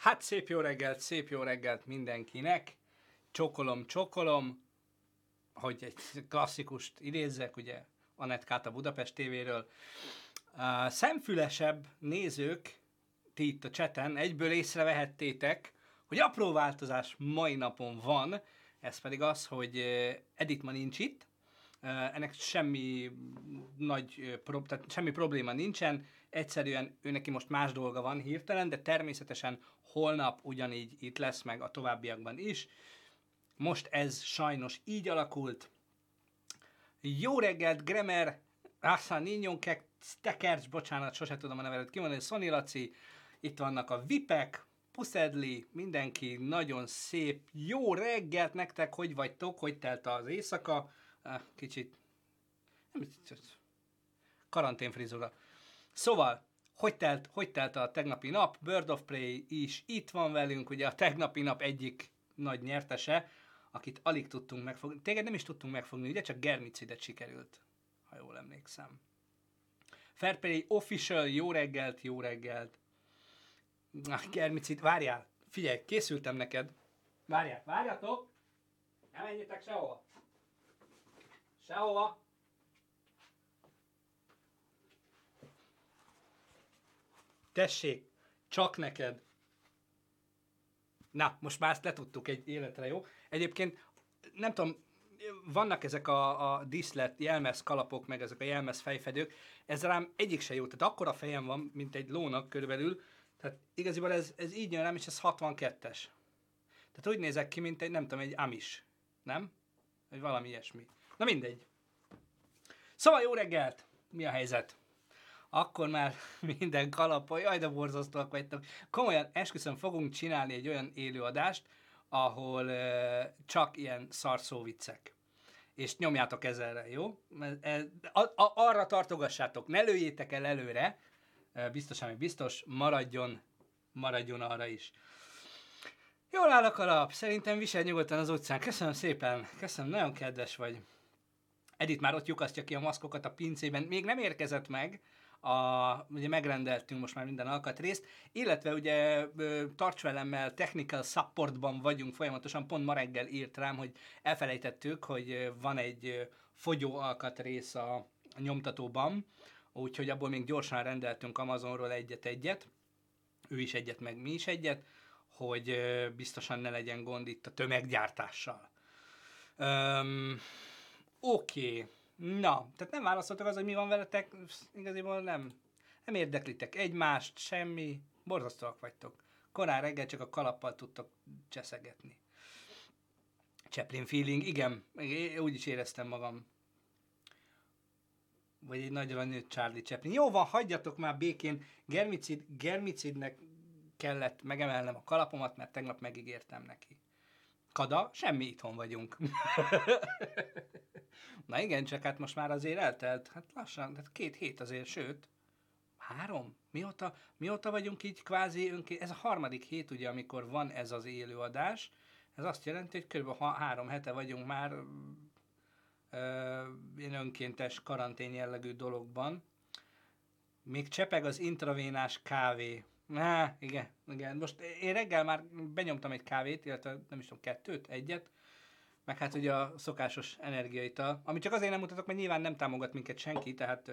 Hát szép jó reggelt, szép jó reggelt mindenkinek. Csokolom, csokolom. Hogy egy klasszikust idézzek, ugye Anetkát a Budapest tévéről. Uh, szemfülesebb nézők, ti itt a cseten, egyből észrevehettétek, hogy apró változás mai napon van, ez pedig az, hogy Edith ma nincs itt, ennek semmi nagy, tehát semmi probléma nincsen, egyszerűen ő neki most más dolga van hirtelen, de természetesen holnap ugyanígy itt lesz, meg a továbbiakban is. Most ez sajnos így alakult. Jó reggelt, Gremer, Assa Ninyon Tekercs, bocsánat, sose tudom a nevedet kimondani, Szoni Laci, itt vannak a Vipek, Puszedli, mindenki nagyon szép, jó reggelt nektek, hogy vagytok, hogy telt az éjszaka, kicsit, nem, karanténfrizura. Szóval, hogy telt, hogy telt a tegnapi nap? Bird of Prey is itt van velünk, ugye a tegnapi nap egyik nagy nyertese, akit alig tudtunk megfogni. Téged nem is tudtunk megfogni, ugye csak Germicidet sikerült, ha jól emlékszem. Fairplay Official, jó reggelt, jó reggelt. Na, Germicid, várjál, figyelj, készültem neked. Várjál, várjatok! Nem menjetek sehova! Sehova! Tessék, csak neked. Na, most már ezt letudtuk egy életre, jó? Egyébként, nem tudom, vannak ezek a, a díszlet jelmez kalapok, meg ezek a jelmez fejfedők, ez rám egyik se jó, tehát akkora fejem van, mint egy lónak körülbelül, tehát igaziból ez, ez így jön rám, és ez 62-es. Tehát úgy nézek ki, mint egy, nem tudom, egy amis, nem? Vagy valami ilyesmi. Na mindegy. Szóval jó reggelt! Mi a helyzet? Akkor már minden kalapol, jaj, de borzasztóak vagytok. Komolyan, esküszöm, fogunk csinálni egy olyan élőadást, ahol uh, csak ilyen szarszó viccek. És nyomjátok ezerre, jó? E, arra tartogassátok, ne lőjétek el előre, biztos, ami biztos, maradjon, maradjon arra is. Jól áll a kalap, szerintem visel nyugodtan az utcán. Köszönöm szépen, köszönöm, nagyon kedves vagy. Edith már ott lyukasztja ki a maszkokat a pincében, még nem érkezett meg, a, ugye megrendeltünk most már minden alkatrészt, illetve ugye tarts velemmel technical supportban vagyunk folyamatosan, pont ma reggel írt rám, hogy elfelejtettük, hogy van egy fogyó alkatrész a nyomtatóban, úgyhogy abból még gyorsan rendeltünk Amazonról egyet-egyet, ő is egyet, meg mi is egyet, hogy biztosan ne legyen gond itt a tömeggyártással. Um, Oké, okay. Na, tehát nem válaszoltak az, hogy mi van veletek, igazából nem, nem érdeklitek egymást, semmi, borzasztóak vagytok. Korán reggel csak a kalappal tudtok cseszegetni. Chaplin feeling, igen, úgy is éreztem magam vagy egy nagyra nőtt Charlie Chaplin. Jó van, hagyjatok már békén, Germicid, Germicidnek kellett megemelnem a kalapomat, mert tegnap megígértem neki. Kada, semmi itthon vagyunk. Na igen, csak hát most már azért eltelt, hát lassan, hát két hét azért, sőt, három? Mióta, mióta vagyunk így kvázi önként, ez a harmadik hét ugye, amikor van ez az élőadás, ez azt jelenti, hogy kb. három hete vagyunk már ilyen önkéntes karantén jellegű dologban. Még csepeg az intravénás kávé. Há, igen, igen. Most én reggel már benyomtam egy kávét, illetve nem is tudom, kettőt, egyet, meg hát ugye a szokásos energiaital, amit csak azért nem mutatok, mert nyilván nem támogat minket senki, tehát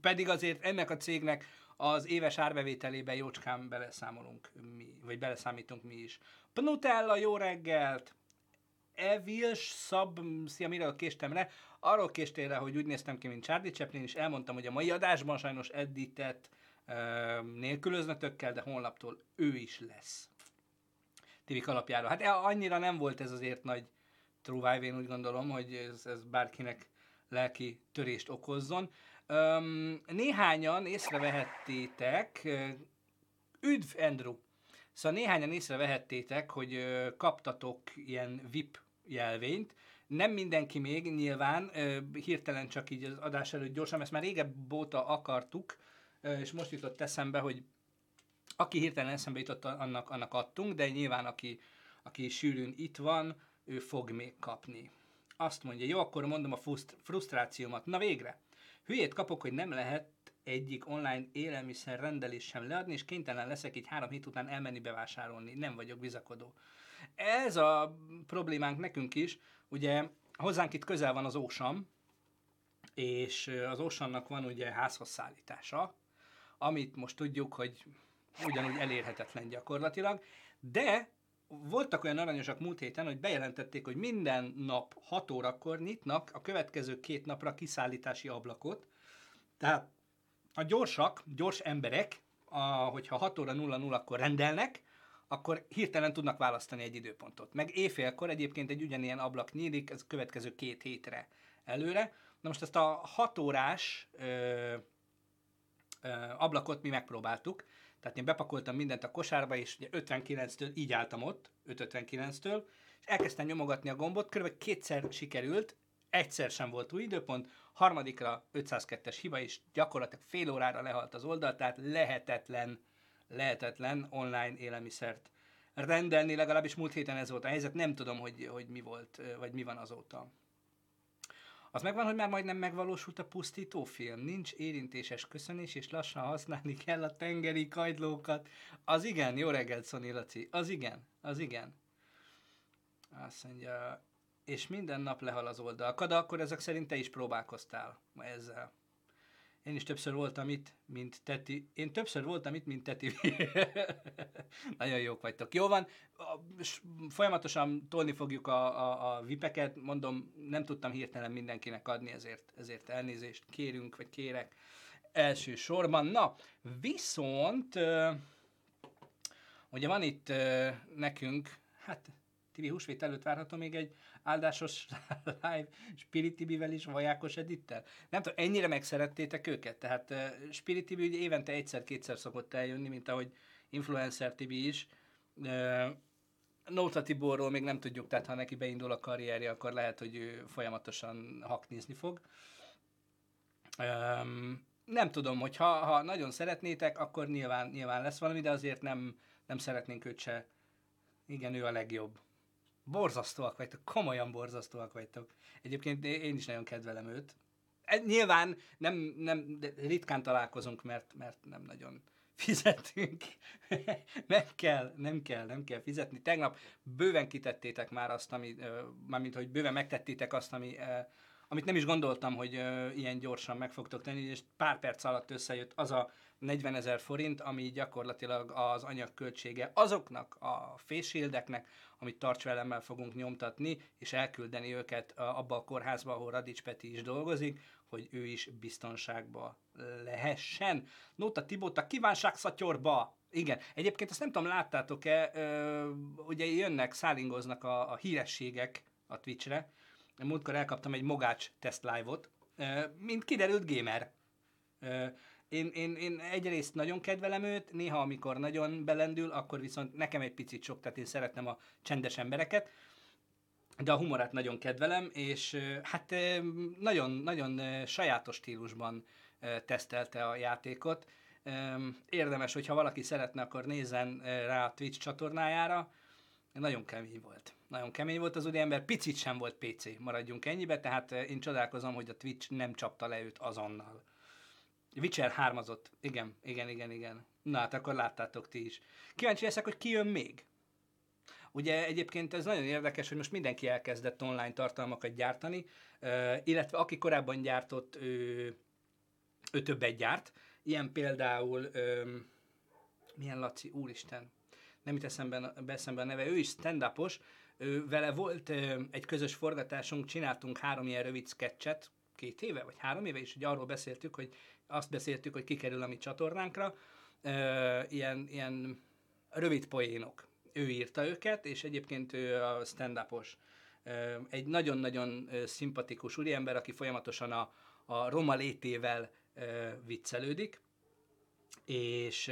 pedig azért ennek a cégnek az éves árbevételében jócskán beleszámolunk mi, vagy beleszámítunk mi is. Pnutella, jó reggelt! Evils Szab, szia, miről késtem le? Arról késtél le, hogy úgy néztem ki, mint Charlie Chaplin, és elmondtam, hogy a mai adásban sajnos editet nélkülöznetökkel, de holnaptól ő is lesz. Tivik alapjára. Hát e, annyira nem volt ez azért nagy true én úgy gondolom, hogy ez, ez bárkinek lelki törést okozzon. Um, néhányan észrevehettétek, üdv Andrew, Szóval néhányan észrevehettétek, hogy kaptatok ilyen VIP jelvényt. Nem mindenki még, nyilván, hirtelen csak így az adás előtt gyorsan, ezt már régebb óta akartuk, és most jutott eszembe, hogy aki hirtelen eszembe jutott, annak, annak adtunk, de nyilván aki, aki sűrűn itt van, ő fog még kapni. Azt mondja, jó, akkor mondom a frusztrációmat. Na végre! Hülyét kapok, hogy nem lehet egyik online élelmiszer rendelés sem leadni, és kénytelen leszek így három hét után elmenni bevásárolni. Nem vagyok bizakodó. Ez a problémánk nekünk is. Ugye hozzánk itt közel van az Ósam, és az Oceannak van ugye házhoz szállítása, amit most tudjuk, hogy ugyanúgy elérhetetlen gyakorlatilag, de voltak olyan aranyosak múlt héten, hogy bejelentették, hogy minden nap 6 órakor nyitnak a következő két napra kiszállítási ablakot. Tehát a gyorsak, gyors emberek, a, hogyha 6 óra 00 akkor rendelnek, akkor hirtelen tudnak választani egy időpontot. Meg éjfélkor egyébként egy ugyanilyen ablak nyílik, ez a következő két hétre előre. Na most ezt a 6 órás ö, ablakot mi megpróbáltuk, tehát én bepakoltam mindent a kosárba, és ugye 59-től így álltam ott, 559-től, és elkezdtem nyomogatni a gombot, kb. kétszer sikerült, egyszer sem volt új időpont, harmadikra 502-es hiba, és gyakorlatilag fél órára lehalt az oldal, tehát lehetetlen, lehetetlen online élelmiszert rendelni, legalábbis múlt héten ez volt a helyzet, nem tudom, hogy, hogy mi volt, vagy mi van azóta. Az megvan, hogy már majdnem megvalósult a pusztító film. Nincs érintéses köszönés, és lassan használni kell a tengeri kajdlókat. Az igen, jó reggelt, Szoni Laci. Az igen, az igen. Azt mondja, és minden nap lehal az oldalkad, akkor ezek szerint te is próbálkoztál ezzel. Én is többször voltam itt, mint Teti. Én többször voltam itt, mint Teti. Nagyon jók vagytok. Jó van, folyamatosan tolni fogjuk a, a, a vipeket. Mondom, nem tudtam hirtelen mindenkinek adni, ezért, ezért elnézést kérünk, vagy kérek elsősorban. Na, viszont ugye van itt nekünk, hát TV húsvét előtt várható még egy áldásos live Spirit TV-vel is, Vajákos Edittel? Nem tudom, ennyire megszerettétek őket? Tehát uh, Spirit TV ugye évente egyszer-kétszer szokott eljönni, mint ahogy Influencer TV is. Nóta Tiborról még nem tudjuk, tehát ha neki beindul a karrierje, akkor lehet, hogy ő folyamatosan haknizni fog. Um, nem tudom, hogy ha, ha nagyon szeretnétek, akkor nyilván, nyilván lesz valami, de azért nem, nem szeretnénk őt se. Igen, ő a legjobb. Borzasztóak vagytok, komolyan borzasztóak vagytok. Egyébként én is nagyon kedvelem őt. E, nyilván nem, nem ritkán találkozunk, mert, mert nem nagyon fizetünk. nem kell, nem kell, nem kell fizetni. Tegnap bőven kitettétek már azt, ami, mármint, hogy bőven megtettétek azt, ami, amit nem is gondoltam, hogy ilyen gyorsan meg fogtok tenni, és pár perc alatt összejött az a 40 ezer forint, ami gyakorlatilag az anyagköltsége azoknak a féshildeknek, amit tartsvelemmel fogunk nyomtatni, és elküldeni őket abba a kórházba, ahol Radics Peti is dolgozik, hogy ő is biztonságba lehessen. Nóta Tibóta kívánságszatyorba! Igen, egyébként ezt nem tudom, láttátok-e, ö, ugye jönnek, szállingoznak a, a hírességek a Twitchre. Múltkor elkaptam egy Mogács test live-ot, mint kiderült gamer. Ö, én, én, én egyrészt nagyon kedvelem őt, néha amikor nagyon belendül, akkor viszont nekem egy picit sok, tehát én szeretem a csendes embereket, de a humorát nagyon kedvelem, és hát nagyon, nagyon sajátos stílusban tesztelte a játékot. Érdemes, hogyha valaki szeretne, akkor nézzen rá a Twitch csatornájára. Nagyon kemény volt. Nagyon kemény volt az ember, picit sem volt PC, maradjunk ennyibe, tehát én csodálkozom, hogy a Twitch nem csapta le őt azonnal. Witcher hármazott. Igen, igen, igen, igen. Na hát akkor láttátok ti is. Kíváncsi leszek, hogy ki jön még. Ugye egyébként ez nagyon érdekes, hogy most mindenki elkezdett online tartalmakat gyártani, illetve aki korábban gyártott, ő, ő többet gyárt. Ilyen például, milyen Laci, úristen, nem itt eszembe, eszembe a neve, ő is stand vele volt egy közös forgatásunk, csináltunk három ilyen rövid sketchet, két éve, vagy három éve, és ugye arról beszéltük, hogy azt beszéltük, hogy kikerül a mi csatornánkra, ilyen, ilyen rövid poénok. Ő írta őket, és egyébként ő a stand-upos. Egy nagyon-nagyon szimpatikus úriember, aki folyamatosan a, a roma létével viccelődik, és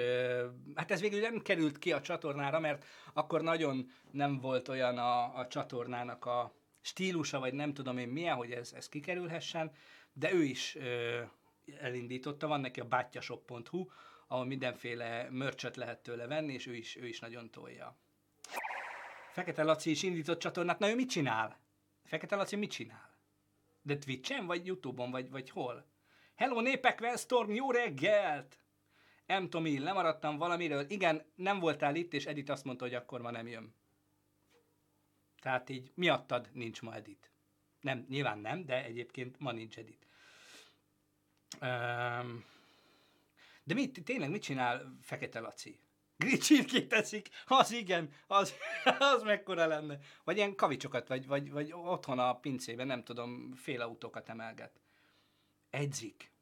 hát ez végül nem került ki a csatornára, mert akkor nagyon nem volt olyan a, a csatornának a stílusa, vagy nem tudom én milyen, hogy ez, ez kikerülhessen, de ő is elindította, van neki a bátyashop.hu, ahol mindenféle mörcsöt lehet tőle venni, és ő is, ő is nagyon tolja. Fekete Laci is indított csatornát, na ő mit csinál? Fekete Laci mit csinál? De Twitch-en, vagy Youtube-on, vagy, vagy hol? Hello népek, Westorm, jó reggelt! M. Tomi, lemaradtam valamiről. Igen, nem voltál itt, és Edith azt mondta, hogy akkor ma nem jön. Tehát így miattad nincs ma Edith. Nem, nyilván nem, de egyébként ma nincs Edith. Um, de mit, tényleg mit csinál Fekete Laci? Gricsirkét teszik, az igen, az, az mekkora lenne. Vagy ilyen kavicsokat, vagy, vagy, vagy otthon a pincében, nem tudom, fél autókat emelget. Edzik.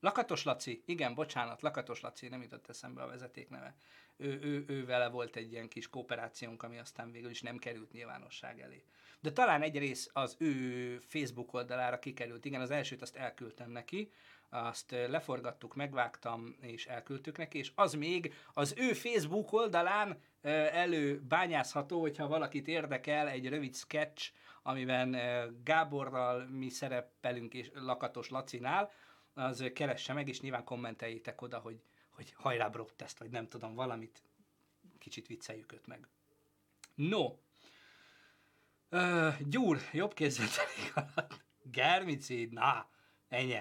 Lakatos Laci, igen, bocsánat, Lakatos Laci, nem jutott eszembe a vezeték neve. Ő, ő, ő vele volt egy ilyen kis kooperációnk, ami aztán végül is nem került nyilvánosság elé. De talán egy rész az ő Facebook oldalára kikerült. Igen, az elsőt azt elküldtem neki, azt leforgattuk, megvágtam, és elküldtük neki, és az még az ő Facebook oldalán előbányázható, hogyha valakit érdekel, egy rövid sketch, amiben Gáborral mi szerepelünk és Lakatos Lacinál, az keresse meg, és nyilván kommenteljétek oda, hogy, hogy hajrá teszt, vagy nem tudom, valamit kicsit vicceljük őt meg. No, uh, Gyúr, jobb kézzetelik alatt. Germicid, na, ennyi.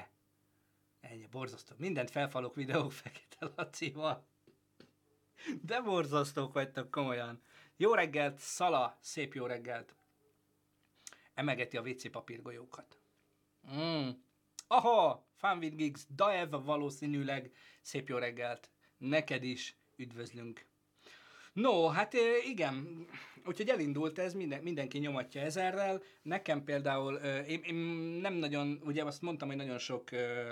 Ennyi, borzasztó. Mindent felfalok videók Fekete Lacival. De borzasztók vagytok, komolyan. Jó reggelt, Szala, szép jó reggelt. Emegeti a WC papírgolyókat. Mm. Aha, Fun with Gigs, Daev valószínűleg. Szép jó reggelt. Neked is üdvözlünk. No, hát igen, úgyhogy elindult ez, minden, mindenki nyomatja ezerrel. Nekem például, én, én nem nagyon, ugye azt mondtam, hogy nagyon sok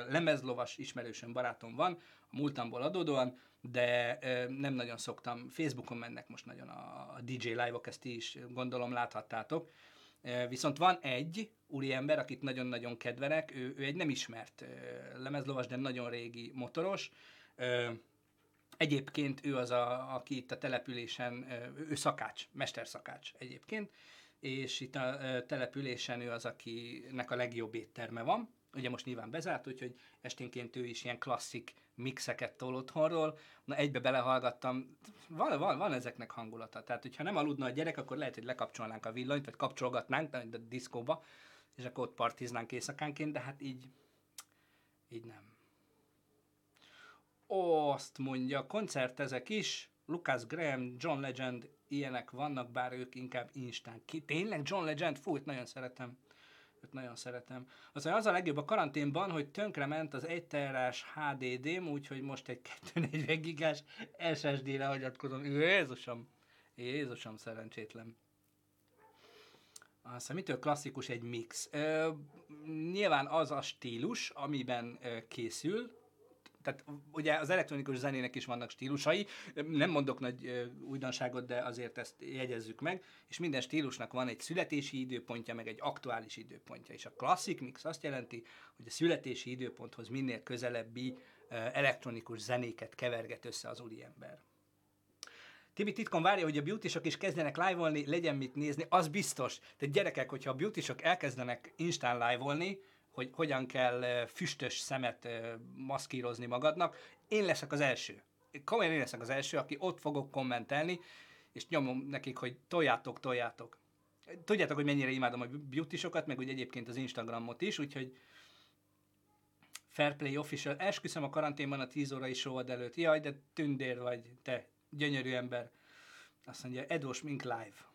lemezlovas ismerősöm, barátom van, a múltamból adódóan, de nem nagyon szoktam. Facebookon mennek most nagyon a DJ live-ok, ezt is gondolom láthattátok. Viszont van egy úriember, akit nagyon-nagyon kedvelek, ő, ő egy nem ismert lemezlovas, de nagyon régi motoros. Egyébként ő az, a, aki itt a településen, ő szakács, mesterszakács egyébként, és itt a településen ő az, akinek a legjobb étterme van. Ugye most nyilván bezárt, úgyhogy esténként ő is ilyen klasszik mixeket tol otthonról. Na egybe belehallgattam, van, van, van ezeknek hangulata. Tehát, hogyha nem aludna a gyerek, akkor lehet, hogy lekapcsolnánk a villanyt, vagy kapcsolgatnánk a diszkóba, és akkor ott partiznánk éjszakánként, de hát így, így nem. Azt mondja, koncertezek is, Lucas Graham, John Legend, ilyenek vannak, bár ők inkább instán. Ki, tényleg John Legend? Fú, nagyon szeretem. Őt nagyon szeretem. Aztán az a legjobb a karanténban, hogy tönkrement az 1 terás HDD-m, úgyhogy most egy 240 gigás SSD-re hagyatkozom. Jézusom! Jézusom, szerencsétlen. Aztán mitől klasszikus egy mix? Ö, nyilván az a stílus, amiben ö, készül, tehát ugye az elektronikus zenének is vannak stílusai, nem mondok nagy újdonságot, de azért ezt jegyezzük meg, és minden stílusnak van egy születési időpontja, meg egy aktuális időpontja, és a klasszik mix azt jelenti, hogy a születési időponthoz minél közelebbi elektronikus zenéket keverget össze az úriember. Tibi titkon várja, hogy a beautysok is kezdenek live-olni, legyen mit nézni, az biztos. Tehát gyerekek, hogyha a beautysok elkezdenek instán live-olni, hogy hogyan kell füstös szemet maszkírozni magadnak, én leszek az első. Komolyan én leszek az első, aki ott fogok kommentelni, és nyomom nekik, hogy toljátok, toljátok. Tudjátok, hogy mennyire imádom a beautysokat, meg úgy egyébként az Instagramot is, úgyhogy Fairplay Official. Esküszöm a karanténban a 10 órai show előtt. Jaj, de tündér vagy, te gyönyörű ember. Azt mondja, Edós Mink Live.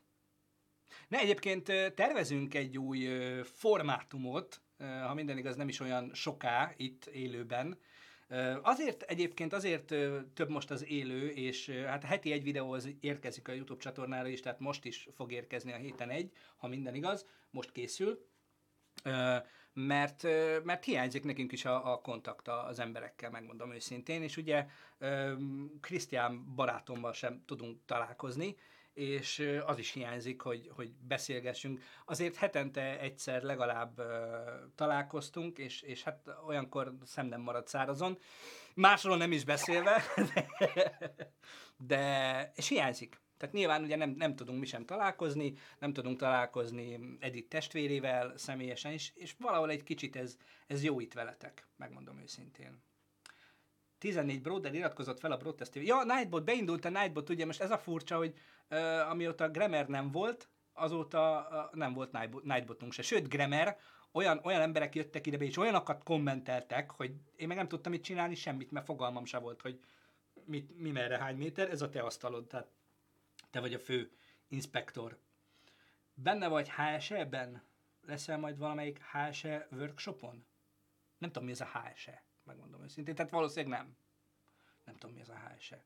Ne, egyébként tervezünk egy új formátumot, ha minden igaz, nem is olyan soká itt élőben. Azért egyébként azért több most az élő, és hát heti egy videó az érkezik a YouTube csatornára is, tehát most is fog érkezni a héten egy, ha minden igaz, most készül mert, mert hiányzik nekünk is a, a kontakt az emberekkel, megmondom őszintén, és ugye Krisztián barátommal sem tudunk találkozni, és az is hiányzik, hogy, hogy beszélgessünk. Azért hetente egyszer legalább uh, találkoztunk, és, és hát olyankor szem nem marad szárazon. Másról nem is beszélve, de, és hiányzik. Tehát nyilván ugye nem, nem tudunk mi sem találkozni, nem tudunk találkozni Edith testvérével személyesen, és, és valahol egy kicsit ez, ez jó itt veletek, megmondom őszintén. 14 Broder iratkozott fel a Broadcast TV. Ja, Nightbot, beindult a Nightbot, ugye most ez a furcsa, hogy amióta Grammar nem volt, azóta nem volt Nightbotunk se. Sőt, Grammar olyan, olyan emberek jöttek ide be, és olyanokat kommenteltek, hogy én meg nem tudtam mit csinálni, semmit, mert fogalmam se volt, hogy mit, mi merre, hány méter, ez a te asztalod, tehát te vagy a fő inspektor. Benne vagy HSE-ben? Leszel majd valamelyik HSE workshopon? Nem tudom, mi ez a HSE, megmondom őszintén, tehát valószínűleg nem. Nem tudom, mi ez a HSE.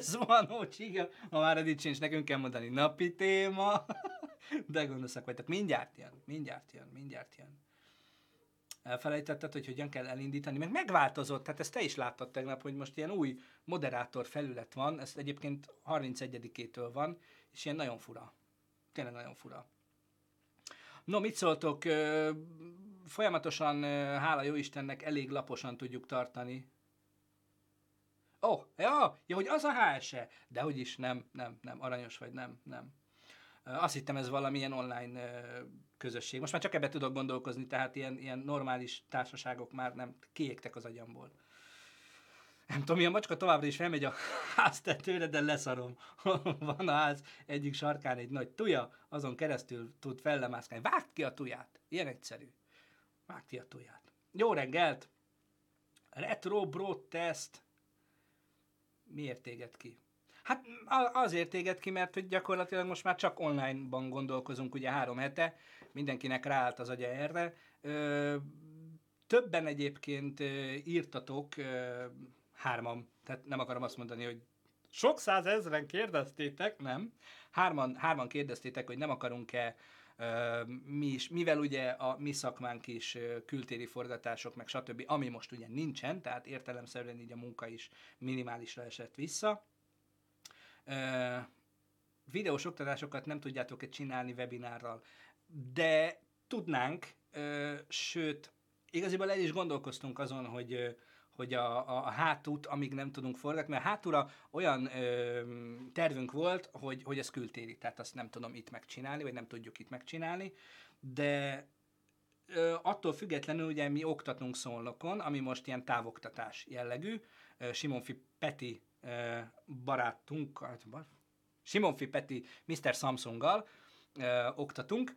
Zuhanó csiga, ha már eddig sincs, nekünk kell mondani napi téma. De gonoszak vagy. Tehát mindjárt jön, mindjárt jön, mindjárt jön. Elfelejtetted, hogy hogyan kell elindítani, meg megváltozott, tehát ezt te is láttad tegnap, hogy most ilyen új moderátor felület van, ez egyébként 31-től van, és ilyen nagyon fura. Tényleg nagyon fura. No, mit szóltok? Folyamatosan, hála jó Istennek, elég laposan tudjuk tartani Ó, oh, ja, ja, hogy az a HSE. De hogy is, nem, nem, nem, aranyos vagy, nem, nem. Azt hittem, ez valamilyen online közösség. Most már csak ebbe tudok gondolkozni, tehát ilyen, ilyen normális társaságok már nem kiégtek az agyamból. Nem tudom, milyen macska továbbra is felmegy a háztetőre, de leszarom. Van a ház egyik sarkán egy nagy tuja, azon keresztül tud fellemászkálni. Vágd ki a tuját! Ilyen egyszerű. Vágd ki a tuját. Jó reggelt! Retro Bro Test miért téged ki? Hát azért téged ki, mert hogy gyakorlatilag most már csak online-ban gondolkozunk, ugye három hete, mindenkinek ráállt az agya erre. Ö, többen egyébként írtatok, ö, hárman, tehát nem akarom azt mondani, hogy sok százezren kérdeztétek, nem? Hárman, hárman kérdeztétek, hogy nem akarunk-e mi is, mivel ugye a mi szakmánk is kültéri forgatások, meg stb., ami most ugye nincsen, tehát értelemszerűen így a munka is minimálisra esett vissza. Videós oktatásokat nem tudjátok-e csinálni webinárral, de tudnánk, sőt, igaziból el is gondolkoztunk azon, hogy hogy a, a, a hátút, amíg nem tudunk forgatni, mert hátúra olyan ö, tervünk volt, hogy, hogy ez kültéri, tehát azt nem tudom itt megcsinálni, vagy nem tudjuk itt megcsinálni, de ö, attól függetlenül ugye mi oktatunk szolnokon, ami most ilyen távoktatás jellegű, ö, Simonfi Peti ö, barátunk, hát, Simonfi Peti Mr. Samsunggal ö, oktatunk,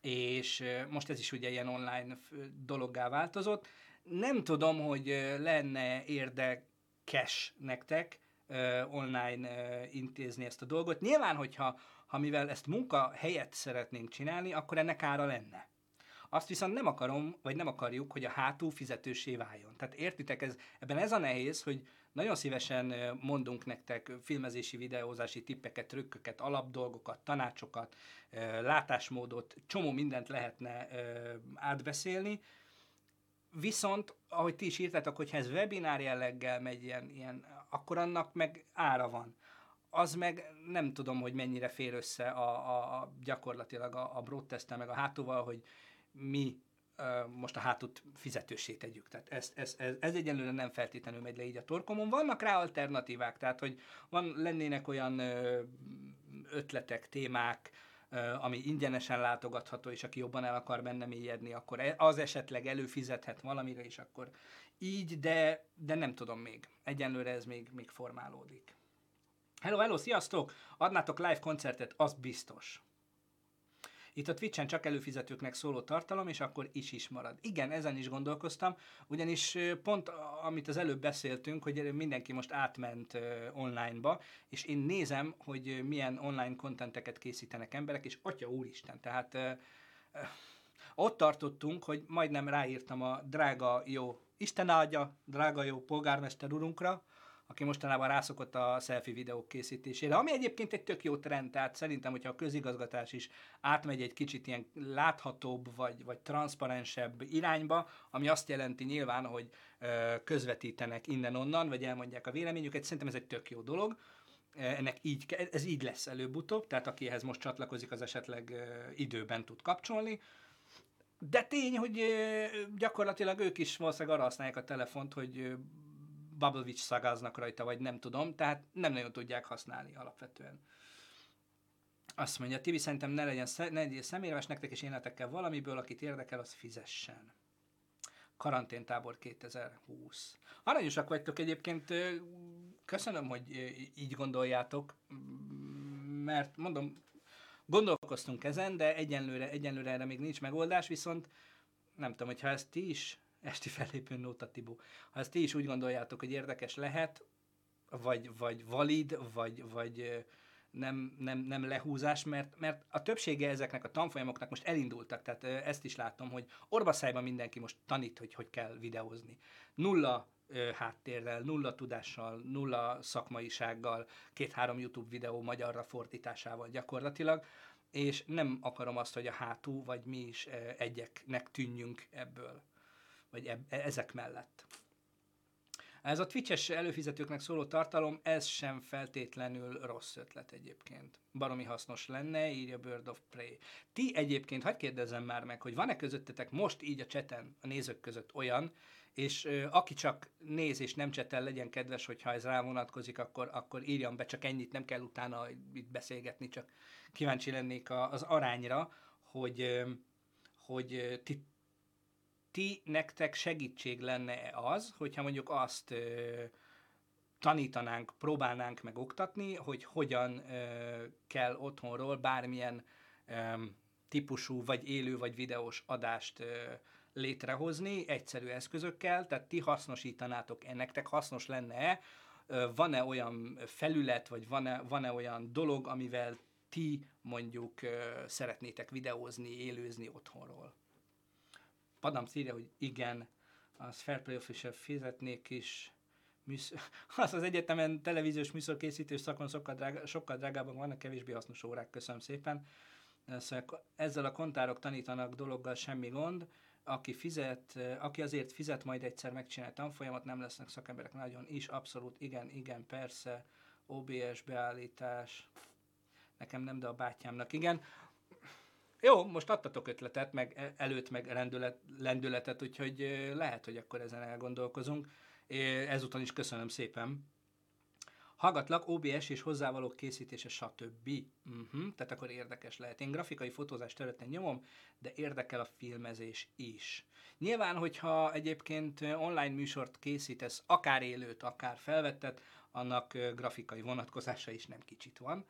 és most ez is ugye ilyen online dologgá változott, nem tudom, hogy lenne érdekes nektek online intézni ezt a dolgot. Nyilván, hogyha ha mivel ezt munka helyett szeretnénk csinálni, akkor ennek ára lenne. Azt viszont nem akarom, vagy nem akarjuk, hogy a hátú fizetősé váljon. Tehát értitek, ez, ebben ez a nehéz, hogy nagyon szívesen mondunk nektek filmezési, videózási tippeket, trükköket, alapdolgokat, tanácsokat, látásmódot, csomó mindent lehetne átbeszélni, Viszont, ahogy ti is írtátok, hogyha ez webinár jelleggel megy ilyen, ilyen, akkor annak meg ára van. Az meg nem tudom, hogy mennyire fér össze a, a, a gyakorlatilag a, a broadtest meg a hátúval, hogy mi uh, most a hátut fizetősé tegyük. Tehát ez, ez, ez, ez egyelőre nem feltétlenül megy le így a torkomon. Vannak rá alternatívák, tehát hogy van, lennének olyan uh, ötletek, témák, ami ingyenesen látogatható, és aki jobban el akar benne mélyedni, akkor e, az esetleg előfizethet valamire, és akkor így, de, de nem tudom még. Egyenlőre ez még, még formálódik. Hello, hello, sziasztok! Adnátok live koncertet, az biztos. Itt a Twitch-en csak előfizetőknek szóló tartalom, és akkor is is marad. Igen, ezen is gondolkoztam, ugyanis pont amit az előbb beszéltünk, hogy mindenki most átment online-ba, és én nézem, hogy milyen online kontenteket készítenek emberek, és atya úristen, tehát ott tartottunk, hogy majdnem ráírtam a drága jó, Isten áldja, drága jó polgármester urunkra, aki mostanában rászokott a selfie videók készítésére, ami egyébként egy tök jó trend, tehát szerintem, hogyha a közigazgatás is átmegy egy kicsit ilyen láthatóbb vagy, vagy transzparensebb irányba, ami azt jelenti nyilván, hogy ö, közvetítenek innen-onnan, vagy elmondják a véleményüket, szerintem ez egy tök jó dolog ennek így, ez így lesz előbb-utóbb, tehát aki ehhez most csatlakozik, az esetleg időben tud kapcsolni. De tény, hogy gyakorlatilag ők is valószínűleg arra használják a telefont, hogy Bubble szagáznak rajta, vagy nem tudom, tehát nem nagyon tudják használni alapvetően. Azt mondja, Tibi, szerintem ne legyen, ne legyen személyes nektek, és életekkel valamiből, akit érdekel, az fizessen. Karanténtábor 2020. Aranyosak vagytok egyébként, köszönöm, hogy így gondoljátok, mert mondom, Gondolkoztunk ezen, de egyenlőre, egyenlőre erre még nincs megoldás, viszont nem tudom, hogyha ezt ti is, esti fellépő Nóta Tibó, ha ezt ti is úgy gondoljátok, hogy érdekes lehet, vagy, vagy valid, vagy, vagy nem, nem, nem lehúzás, mert, mert a többsége ezeknek a tanfolyamoknak most elindultak, tehát ezt is látom, hogy orbaszájban mindenki most tanít, hogy hogy kell videózni. Nulla háttérrel, nulla tudással, nulla szakmaisággal, két-három YouTube videó magyarra fordításával gyakorlatilag, és nem akarom azt, hogy a hátú, vagy mi is egyeknek tűnjünk ebből, vagy e-, ezek mellett. Ez a Twitch-es előfizetőknek szóló tartalom, ez sem feltétlenül rossz ötlet egyébként. Baromi hasznos lenne, írja Bird of Prey. Ti egyébként, hagyd kérdezzem már meg, hogy van-e közöttetek most így a cseten, a nézők között olyan, és ö, aki csak néz és nem csetel, legyen kedves, hogyha ez rá vonatkozik, akkor, akkor írjam be, csak ennyit, nem kell utána itt beszélgetni, csak kíváncsi lennék a, az arányra, hogy, ö, hogy ti ti nektek segítség lenne az, hogyha mondjuk azt ö, tanítanánk, próbálnánk meg oktatni, hogy hogyan ö, kell otthonról bármilyen ö, típusú, vagy élő, vagy videós adást ö, létrehozni egyszerű eszközökkel, tehát ti hasznosítanátok ennek, hasznos lenne-e, van-e olyan felület, vagy van-e, van-e olyan dolog, amivel ti mondjuk szeretnétek videózni, élőzni otthonról? Padam írja, hogy igen, az Fairplay Official fizetnék is, műsz... az az egyetemen televíziós műsorkészítő szakon sokkal, drága, sokkal drágában vannak kevésbé hasznos órák, köszönöm szépen. Szóval ezzel a kontárok tanítanak dologgal semmi gond, aki fizet, aki azért fizet, majd egyszer megcsinál tanfolyamat, nem lesznek szakemberek nagyon is, abszolút, igen, igen, persze, OBS beállítás, nekem nem, de a bátyámnak, igen. Jó, most adtatok ötletet, meg e, előtt, meg rendület, lendületet, úgyhogy lehet, hogy akkor ezen elgondolkozunk. Ezúton is köszönöm szépen. Hallgatlak, OBS és hozzávalók készítése, stb. Uh-huh, tehát akkor érdekes lehet. Én grafikai fotózás területen nyomom, de érdekel a filmezés is. Nyilván, hogyha egyébként online műsort készítesz, akár élőt, akár felvettet, annak grafikai vonatkozása is nem kicsit van.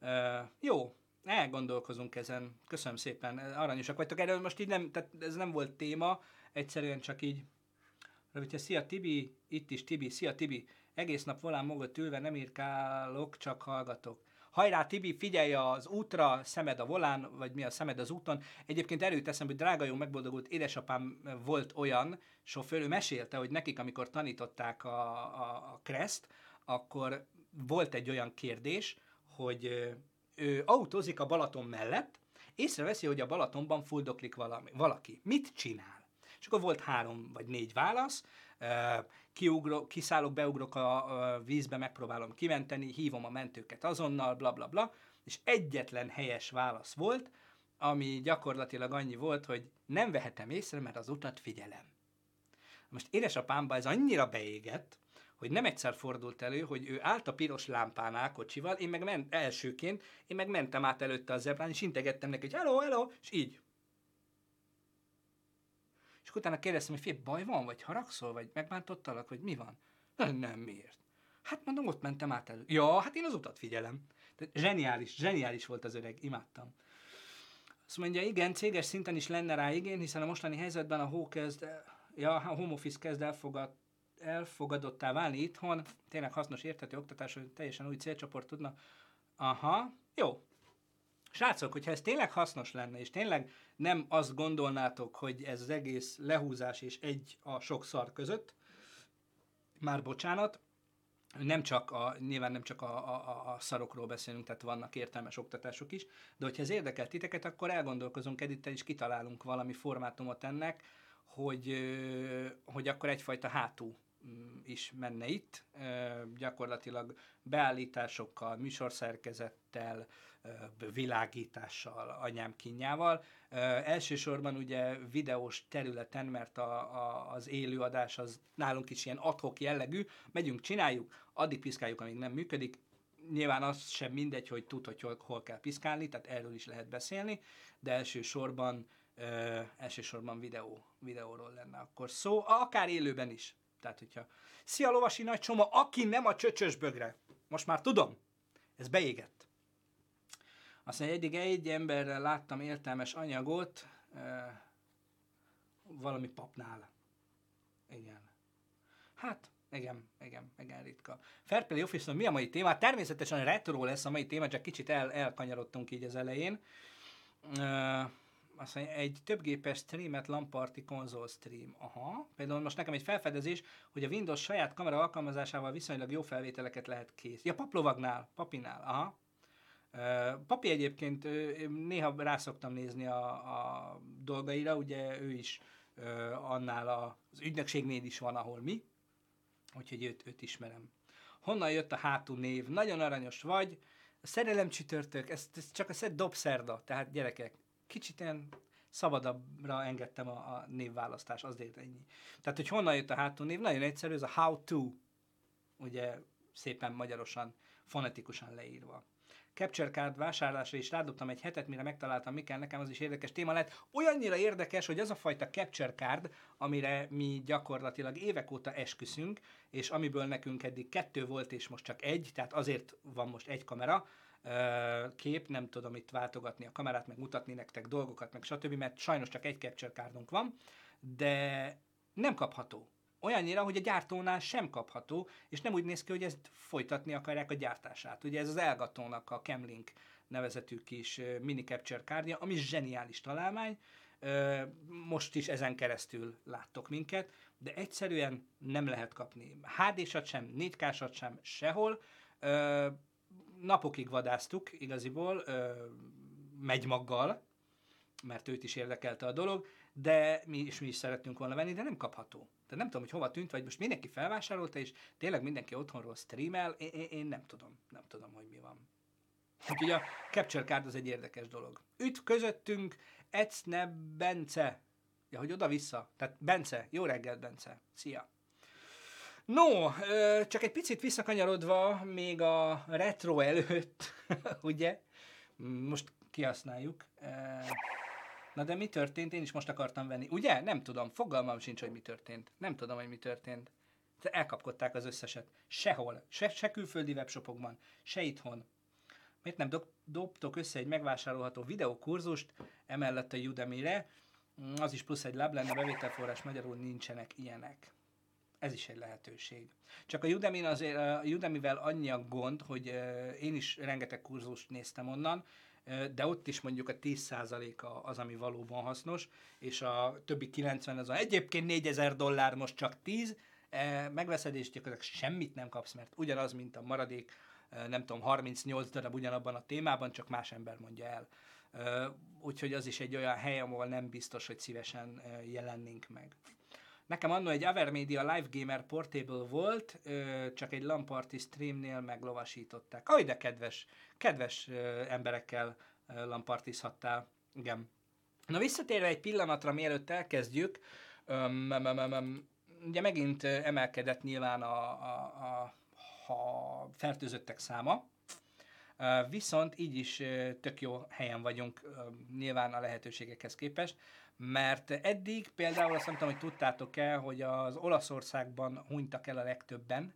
Uh, jó, elgondolkozunk ezen. Köszönöm szépen, aranyosak vagytok. Erről most így nem, tehát ez nem volt téma, egyszerűen csak így Rövítje, szia Tibi, itt is Tibi, szia Tibi, egész nap volán mögött ülve nem írkálok, csak hallgatok. Hajrá Tibi, figyelj az útra, szemed a volán, vagy mi a szemed az úton. Egyébként előteszem, hogy drága jó megboldogult édesapám volt olyan sofőr, ő mesélte, hogy nekik, amikor tanították a, a, a Crest, akkor volt egy olyan kérdés, hogy ő autózik a Balaton mellett, észreveszi, hogy a Balatonban fuldoklik valami, valaki. Mit csinál? És akkor volt három vagy négy válasz, kiugrok, kiszállok, beugrok a, vízbe, megpróbálom kimenteni, hívom a mentőket azonnal, bla bla bla, és egyetlen helyes válasz volt, ami gyakorlatilag annyi volt, hogy nem vehetem észre, mert az utat figyelem. Most édesapámba ez annyira beégett, hogy nem egyszer fordult elő, hogy ő állt a piros lámpánál kocsival, én meg ment elsőként, én meg mentem át előtte a zebrán, és integettem neki, hogy hello, hello, és így. És utána kérdeztem, hogy fél baj van, vagy haragszol, vagy megbántottalak, vagy mi van? Nem, nem, miért? Hát mondom, ott mentem át elő. Ja, hát én az utat figyelem. Tehát zseniális, zseniális volt az öreg, imádtam. Azt mondja, igen, céges szinten is lenne rá igény, hiszen a mostani helyzetben a hó kezd, ja, a home office kezd elfogad, elfogadottá válni itthon, tényleg hasznos érthető oktatás, hogy teljesen új célcsoport tudna. Aha, jó. Srácok, hogyha ez tényleg hasznos lenne, és tényleg nem azt gondolnátok, hogy ez az egész lehúzás és egy a sok szar között, már bocsánat, nem csak a, nyilván nem csak a, a, a szarokról beszélünk, tehát vannak értelmes oktatások is, de hogyha ez érdekel titeket, akkor elgondolkozunk Edittel, és kitalálunk valami formátumot ennek, hogy, hogy akkor egyfajta hátú is menne itt, gyakorlatilag beállításokkal, műsorszerkezettel, világítással, anyám kínjával. Elsősorban ugye videós területen, mert a, a, az élőadás az nálunk is ilyen adhok jellegű, megyünk, csináljuk, addig piszkáljuk, amíg nem működik, nyilván az sem mindegy, hogy tud, hogy hol, hol kell piszkálni, tehát erről is lehet beszélni, de elsősorban, ö, elsősorban videó, videóról lenne akkor szó, akár élőben is. Tehát, hogyha szia lovasi nagy csoma, aki nem a csöcsös bögre. Most már tudom, ez beégett. Azt mondja, eddig egy emberrel láttam értelmes anyagot, valami papnál. Igen. Hát, igen, igen, igen, ritka. Fairplay Office, mi a mai téma? Természetesen retro lesz a mai téma, csak kicsit el, elkanyarodtunk így az elején. Uh, azt mondja, egy többgépes streamet lamparti konzol stream. Aha. Például most nekem egy felfedezés, hogy a Windows saját kamera alkalmazásával viszonylag jó felvételeket lehet kész. Ja, paplovagnál, papinál. Aha. Papi egyébként néha rá szoktam nézni a, a dolgaira, ugye ő is annál az ügynökségnél is van, ahol mi, úgyhogy őt, őt ismerem. Honnan jött a hátú név? Nagyon aranyos vagy. A szerelem csütörtök, ez, ez csak a szed dobszerda, tehát gyerekek, kicsit ilyen szabadabbra engedtem a, a névválasztás, azért ennyi. Tehát, hogy honnan jött a hátú név, nagyon egyszerű, ez a how to, ugye szépen magyarosan, fonetikusan leírva. Capture Card vásárlásra is rádobtam egy hetet, mire megtaláltam, mi kell nekem, az is érdekes téma lett. Olyannyira érdekes, hogy az a fajta Capture Card, amire mi gyakorlatilag évek óta esküszünk, és amiből nekünk eddig kettő volt, és most csak egy, tehát azért van most egy kamera, kép, nem tudom itt váltogatni a kamerát, meg mutatni nektek dolgokat, meg stb., mert sajnos csak egy capture cardunk van, de nem kapható. Olyannyira, hogy a gyártónál sem kapható, és nem úgy néz ki, hogy ezt folytatni akarják a gyártását. Ugye ez az Elgatónak a Camlink nevezetű kis mini capture cardja, ami zseniális találmány, most is ezen keresztül láttok minket, de egyszerűen nem lehet kapni. HD-sat sem, 4K-sat sem, sehol napokig vadáztuk igaziból, megymaggal, mert őt is érdekelte a dolog, de mi is, mi is szeretnünk volna venni, de nem kapható. Tehát nem tudom, hogy hova tűnt, vagy most mindenki felvásárolta, és tényleg mindenki otthonról streamel, én, én nem tudom, nem tudom, hogy mi van. Úgyhogy a Capture Card az egy érdekes dolog. Üt közöttünk Ecne Bence. Ja, hogy oda-vissza. Tehát Bence, jó reggelt Bence. Szia! No, csak egy picit visszakanyarodva még a retro előtt, ugye? Most kihasználjuk. Na de mi történt? Én is most akartam venni. Ugye? Nem tudom. Fogalmam sincs, hogy mi történt. Nem tudom, hogy mi történt. De elkapkodták az összeset. Sehol. Se, se külföldi webshopokban, se itthon. Miért nem dob, dobtok össze egy megvásárolható videókurzust emellett a Udemy-re? Az is plusz egy lab lenne, bevételforrás magyarul nincsenek ilyenek ez is egy lehetőség. Csak a udemy azért, a Udemy-vel annyi a gond, hogy én is rengeteg kurzust néztem onnan, de ott is mondjuk a 10%-a az, ami valóban hasznos, és a többi 90 az a egyébként 4000 dollár, most csak 10, megveszed és gyakorlatilag semmit nem kapsz, mert ugyanaz, mint a maradék, nem tudom, 38 darab ugyanabban a témában, csak más ember mondja el. Úgyhogy az is egy olyan hely, ahol nem biztos, hogy szívesen jelennénk meg. Nekem annó egy Avermedia Live Gamer Portable volt, csak egy Lamparty streamnél meglovasították. Aj, de kedves, kedves emberekkel lampartizhattál. Igen. Na visszatérve egy pillanatra, mielőtt elkezdjük, ugye megint emelkedett nyilván a, a, a, a fertőzöttek száma, viszont így is tök jó helyen vagyunk nyilván a lehetőségekhez képest mert eddig például azt nem tudom, hogy tudtátok-e, hogy az Olaszországban hunytak el a legtöbben,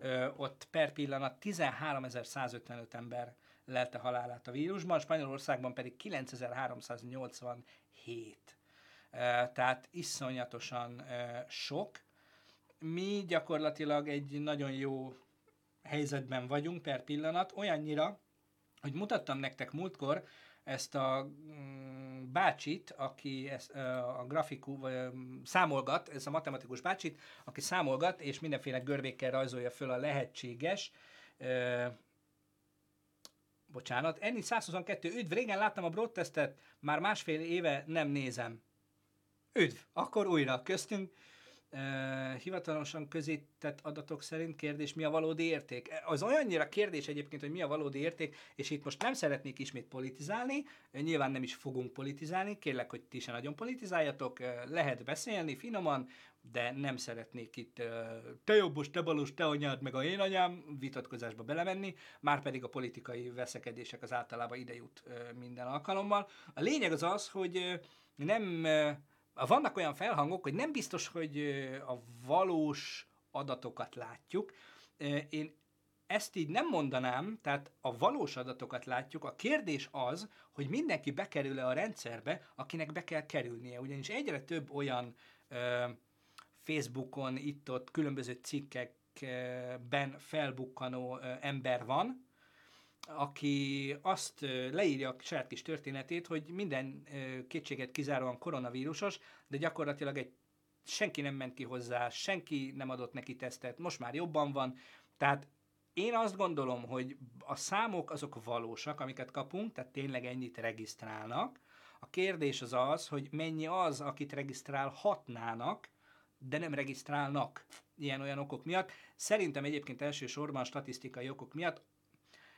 ö, ott per pillanat 13.155 ember lelte halálát a vírusban, Spanyolországban pedig 9387. Tehát iszonyatosan sok. Mi gyakorlatilag egy nagyon jó helyzetben vagyunk per pillanat, olyannyira, hogy mutattam nektek múltkor, ezt a mm, bácsit, aki ezt, a grafikú, vagy számolgat, ez a matematikus bácsit, aki számolgat, és mindenféle görbékkel rajzolja föl a lehetséges bocsánat, Enni 122, üdv, régen láttam a broadcastet, már másfél éve nem nézem. Üdv, akkor újra köztünk hivatalosan közített adatok szerint kérdés, mi a valódi érték? Az olyannyira kérdés egyébként, hogy mi a valódi érték, és itt most nem szeretnék ismét politizálni, nyilván nem is fogunk politizálni, kérlek, hogy ti se nagyon politizáljatok, lehet beszélni finoman, de nem szeretnék itt te jobbos, te balos, te anyád, meg a én anyám vitatkozásba belemenni, már pedig a politikai veszekedések az általában ide jut minden alkalommal. A lényeg az az, hogy nem vannak olyan felhangok, hogy nem biztos, hogy a valós adatokat látjuk. Én ezt így nem mondanám, tehát a valós adatokat látjuk, a kérdés az, hogy mindenki bekerül-e a rendszerbe, akinek be kell kerülnie, ugyanis egyre több olyan ö, Facebookon, itt-ott különböző cikkekben felbukkanó ö, ember van, aki azt leírja a saját kis történetét, hogy minden kétséget kizáróan koronavírusos, de gyakorlatilag egy senki nem ment ki hozzá, senki nem adott neki tesztet, most már jobban van, tehát én azt gondolom, hogy a számok azok valósak, amiket kapunk, tehát tényleg ennyit regisztrálnak. A kérdés az az, hogy mennyi az, akit regisztrálhatnának, de nem regisztrálnak ilyen-olyan okok miatt. Szerintem egyébként elsősorban statisztikai okok miatt.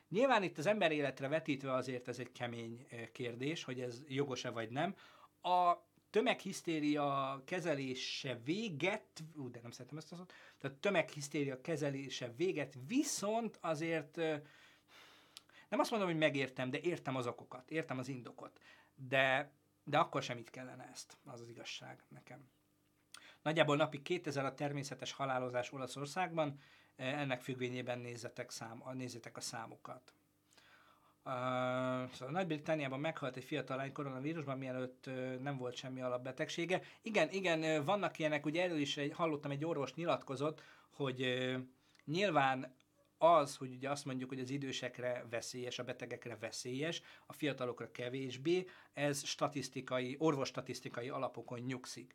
Nyilván itt az ember életre vetítve azért ez egy kemény kérdés, hogy ez jogos-e vagy nem. A tömeghisztéria kezelése véget, ú, de nem szeretem ezt a szót, tehát tömeghisztéria kezelése véget, viszont azért nem azt mondom, hogy megértem, de értem az okokat, értem az indokot, de, de akkor sem itt kellene ezt, az az igazság nekem. Nagyjából napi 2000 a természetes halálozás Olaszországban, ennek függvényében nézzetek, szám, nézzetek a számokat. Uh, szóval Nagy-Britanniában meghalt egy fiatal lány koronavírusban, mielőtt uh, nem volt semmi alapbetegsége. Igen, igen, uh, vannak ilyenek, ugye erről is egy, hallottam egy orvos nyilatkozott, hogy uh, nyilván az, hogy ugye azt mondjuk, hogy az idősekre veszélyes, a betegekre veszélyes, a fiatalokra kevésbé, ez statisztikai, orvostatisztikai alapokon nyugszik.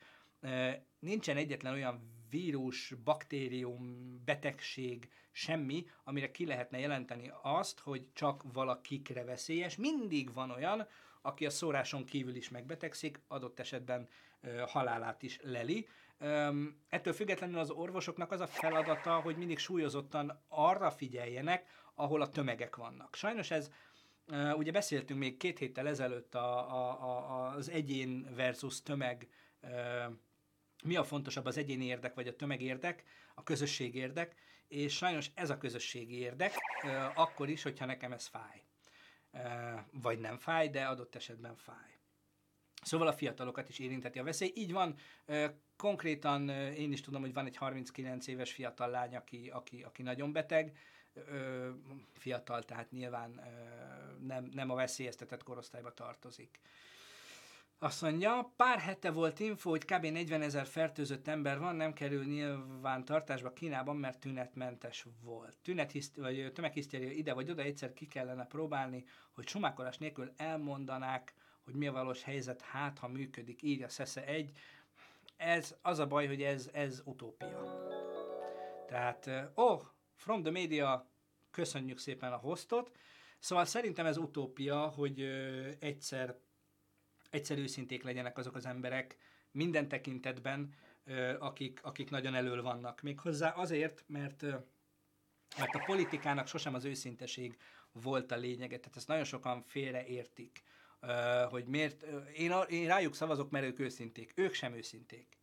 Nincsen egyetlen olyan vírus, baktérium, betegség, semmi, amire ki lehetne jelenteni azt, hogy csak valakikre veszélyes. Mindig van olyan, aki a szóráson kívül is megbetegszik, adott esetben ö, halálát is leli. Ö, ettől függetlenül az orvosoknak az a feladata, hogy mindig súlyozottan arra figyeljenek, ahol a tömegek vannak. Sajnos ez ö, ugye beszéltünk még két héttel ezelőtt a, a, a, az egyén versus tömeg ö, mi a fontosabb, az egyéni érdek vagy a tömegérdek, a közösség érdek, és sajnos ez a közösségi érdek, akkor is, hogyha nekem ez fáj. Vagy nem fáj, de adott esetben fáj. Szóval a fiatalokat is érinteti a veszély. Így van, konkrétan én is tudom, hogy van egy 39 éves fiatal lány, aki, aki, aki nagyon beteg, fiatal, tehát nyilván nem, nem a veszélyeztetett korosztályba tartozik. Azt mondja, pár hete volt info, hogy kb. 40 ezer fertőzött ember van, nem kerül nyilván tartásba Kínában, mert tünetmentes volt. Tünethiszt, vagy tömeghisztéria ide vagy oda egyszer ki kellene próbálni, hogy sumákolás nélkül elmondanák, hogy mi a valós helyzet, hát ha működik, írja Szesze egy. Ez az a baj, hogy ez, ez utópia. Tehát, oh, from the media, köszönjük szépen a hostot. Szóval szerintem ez utópia, hogy egyszer egyszer őszinték legyenek azok az emberek minden tekintetben, akik, akik nagyon elől vannak. Méghozzá azért, mert, mert a politikának sosem az őszinteség volt a lényege, tehát ezt nagyon sokan félreértik, hogy miért, én, én rájuk szavazok, mert ők őszinték, ők sem őszinték.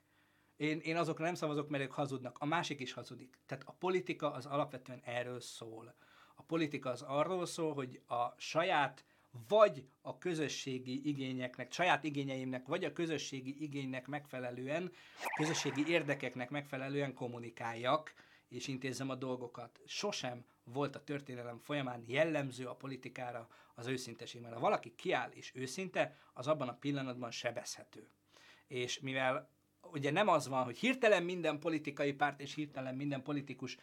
Én, én azokra nem szavazok, mert ők hazudnak, a másik is hazudik. Tehát a politika az alapvetően erről szól. A politika az arról szól, hogy a saját vagy a közösségi igényeknek, saját igényeimnek, vagy a közösségi igénynek megfelelően, közösségi érdekeknek megfelelően kommunikáljak, és intézzem a dolgokat. Sosem volt a történelem folyamán jellemző a politikára az őszinteség, mert ha valaki kiáll és őszinte, az abban a pillanatban sebezhető. És mivel ugye nem az van, hogy hirtelen minden politikai párt és hirtelen minden politikus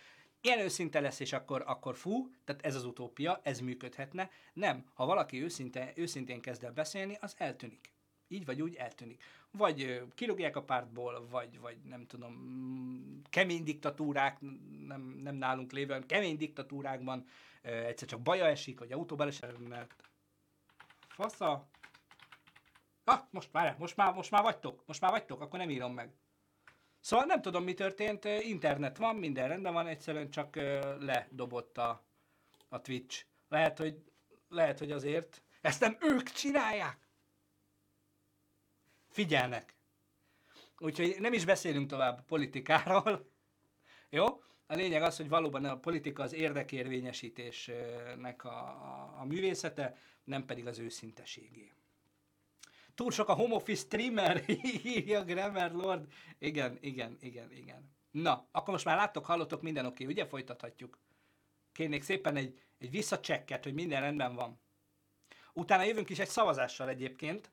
ilyen őszinte lesz, és akkor, akkor fú, tehát ez az utópia, ez működhetne. Nem, ha valaki őszinte, őszintén kezd el beszélni, az eltűnik. Így vagy úgy eltűnik. Vagy kirúgják a pártból, vagy, vagy nem tudom, kemény diktatúrák, nem, nem nálunk lévő, hanem kemény diktatúrákban egyszer csak baja esik, vagy autóbaleset, mert fasza. Ah, most már, most már, most már vagytok, most már vagytok, akkor nem írom meg. Szóval nem tudom, mi történt, internet van, minden rendben van, egyszerűen csak ledobott a, a Twitch. Lehet, hogy, lehet, hogy azért ezt nem ők csinálják. Figyelnek. Úgyhogy nem is beszélünk tovább politikáról. Jó? A lényeg az, hogy valóban a politika az érdekérvényesítésnek a, a, a művészete, nem pedig az őszinteségé. Túl sok a home office streamer, írja Grammar Lord. Igen, igen, igen, igen. Na, akkor most már láttok, hallottok, minden oké, okay, ugye? Folytathatjuk. kérnék szépen egy, egy visszacsekket, hogy minden rendben van. Utána jövünk is egy szavazással egyébként.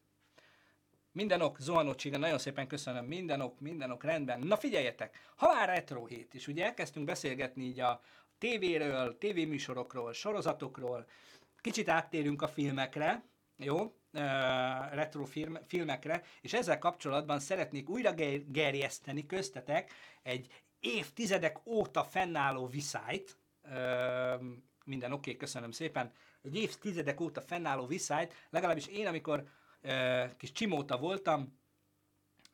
Minden ok, Zohanó Csiga, nagyon szépen köszönöm, minden ok, minden ok, rendben. Na figyeljetek, ha már retro hét, és ugye elkezdtünk beszélgetni így a tévéről, tévéműsorokról, sorozatokról, kicsit áttérünk a filmekre, jó? retro film, filmekre, és ezzel kapcsolatban szeretnék újra gerjeszteni köztetek egy évtizedek óta fennálló viszályt, minden oké, okay, köszönöm szépen, egy évtizedek óta fennálló viszályt, legalábbis én, amikor kis csimóta voltam,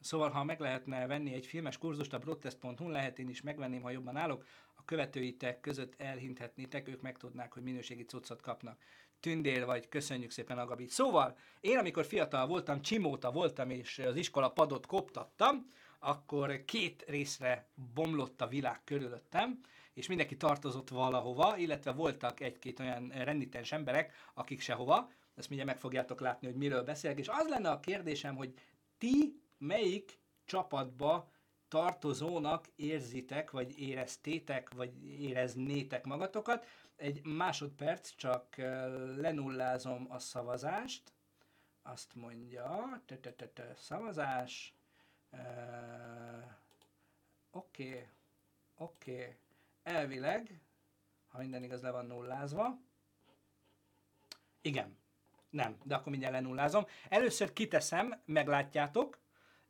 Szóval, ha meg lehetne venni egy filmes kurzust a broadcast.hu, lehet én is megvenném, ha jobban állok, a követőitek között elhinthetnétek, ők megtudnák, hogy minőségi cuccot kapnak tündér vagy, köszönjük szépen Agabi. Szóval, én amikor fiatal voltam, csimóta voltam, és az iskola padot koptattam, akkor két részre bomlott a világ körülöttem, és mindenki tartozott valahova, illetve voltak egy-két olyan rendítens emberek, akik sehova, ezt mindjárt meg fogjátok látni, hogy miről beszélek, és az lenne a kérdésem, hogy ti melyik csapatba tartozónak érzitek, vagy éreztétek, vagy éreznétek magatokat, egy másodperc, csak lenullázom a szavazást. Azt mondja, szavazás. Oké, oké. Elvileg, ha minden igaz, le van nullázva. Igen. Nem, de akkor mindjárt lenullázom. Először kiteszem, meglátjátok,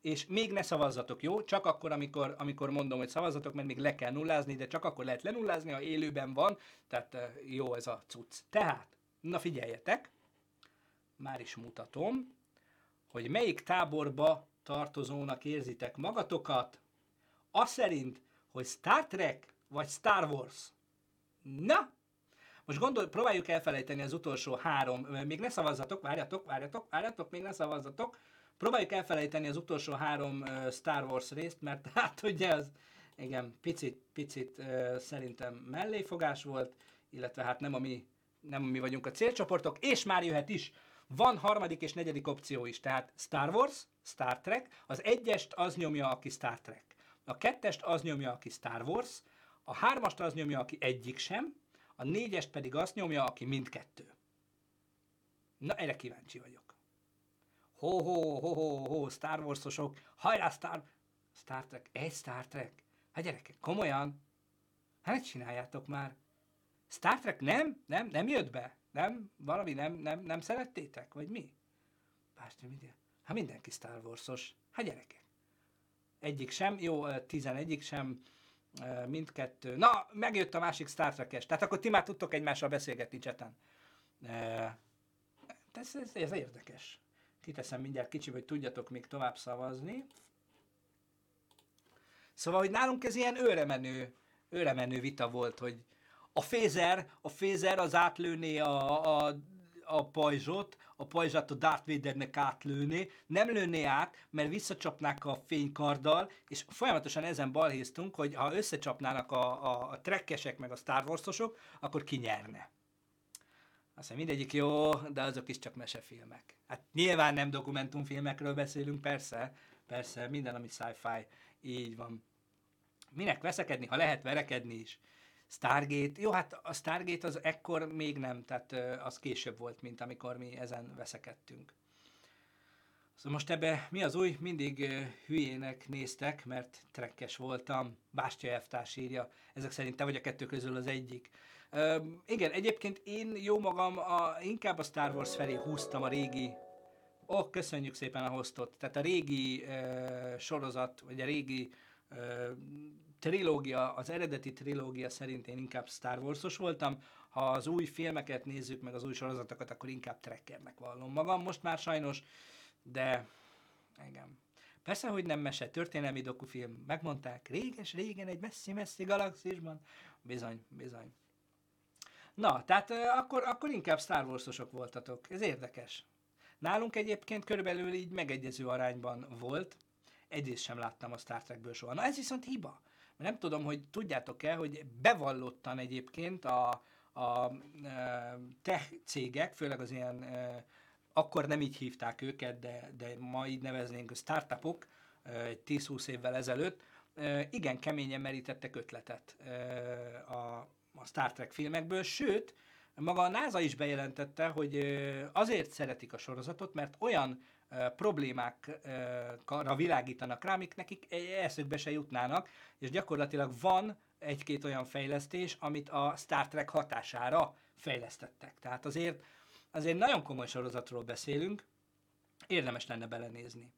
és még ne szavazzatok, jó? Csak akkor, amikor, amikor mondom, hogy szavazzatok, mert még le kell nullázni, de csak akkor lehet lenullázni, ha élőben van, tehát eh, jó ez a cucc. Tehát, na figyeljetek, már is mutatom, hogy melyik táborba tartozónak érzitek magatokat, az szerint, hogy Star Trek vagy Star Wars. Na, most gondol, próbáljuk elfelejteni az utolsó három, még ne szavazzatok, várjatok, várjatok, várjatok, még ne szavazzatok, Próbáljuk elfelejteni az utolsó három uh, Star Wars részt, mert hát ugye az, igen, picit, picit uh, szerintem melléfogás volt, illetve hát nem a mi, nem a mi vagyunk a célcsoportok, és már jöhet is. Van harmadik és negyedik opció is, tehát Star Wars, Star Trek, az egyest az nyomja, aki Star Trek. A kettest az nyomja, aki Star Wars, a hármast az nyomja, aki egyik sem, a négyest pedig azt nyomja, aki mindkettő. Na, erre kíváncsi vagyok ho, ho, ho, ho, ho, Star Wars-osok, hajrá Star, Star Trek, egy Star Trek. Hát gyerekek, komolyan? Hát csináljátok már. Star Trek nem? Nem? Nem jött be? Nem? Valami nem, nem, nem szerettétek? Vagy mi? Bárcsa, mindjárt. Hát mindenki Star Wars-os. Hát gyerekek. Egyik sem, jó, tizenegyik sem, mindkettő. Na, megjött a másik Star Trek-es. Tehát akkor ti már tudtok egymással beszélgetni cseten. Ez, ez, ez érdekes. Kiteszem mindjárt kicsi, hogy tudjatok még tovább szavazni. Szóval, hogy nálunk ez ilyen őremenő, őremenő vita volt, hogy a fézer, a fézer az átlőné a, a, a pajzsot, a pajzsát a Darth Vadernek átlőné, nem lőné át, mert visszacsapnák a fénykarddal, és folyamatosan ezen balhéztunk, hogy ha összecsapnának a, a, a trekkesek meg a Star Wars-osok, akkor ki nyerne. Aztán mindegyik jó, de azok is csak mesefilmek. Hát nyilván nem dokumentumfilmekről beszélünk, persze, persze, minden, ami sci-fi, így van. Minek veszekedni, ha lehet verekedni is. Stargate, jó, hát a Stargate az ekkor még nem, tehát az később volt, mint amikor mi ezen veszekedtünk. Szóval most ebbe mi az új? Mindig hülyének néztek, mert trekkes voltam. Bástya Eftárs írja. Ezek szerint te vagy a kettő közül az egyik. Uh, igen, egyébként én jó magam a, inkább a Star Wars felé húztam a régi Ó, oh, köszönjük szépen a hostot. Tehát a régi uh, sorozat, vagy a régi uh, trilógia, az eredeti trilógia szerint én inkább Star Wars-os voltam. Ha az új filmeket nézzük, meg az új sorozatokat, akkor inkább trekkernek vallom magam most már sajnos, de igen. Persze, hogy nem mese, történelmi dokufilm. Megmondták, réges-régen egy messzi-messzi galaxisban. Bizony, bizony. Na, tehát akkor, akkor inkább Star Wars-osok voltatok. Ez érdekes. Nálunk egyébként körülbelül így megegyező arányban volt. Egyrészt sem láttam a Star Trekből soha. Na ez viszont hiba. Mert nem tudom, hogy tudjátok-e, hogy bevallottan egyébként a, a tech cégek, főleg az ilyen, akkor nem így hívták őket, de, de ma így neveznénk startupok, egy 10-20 évvel ezelőtt, igen keményen merítettek ötletet a, a Star Trek filmekből, sőt, maga a NASA is bejelentette, hogy azért szeretik a sorozatot, mert olyan problémákra világítanak rá, amik nekik eszükbe se jutnának, és gyakorlatilag van egy-két olyan fejlesztés, amit a Star Trek hatására fejlesztettek. Tehát azért, azért nagyon komoly sorozatról beszélünk, érdemes lenne belenézni.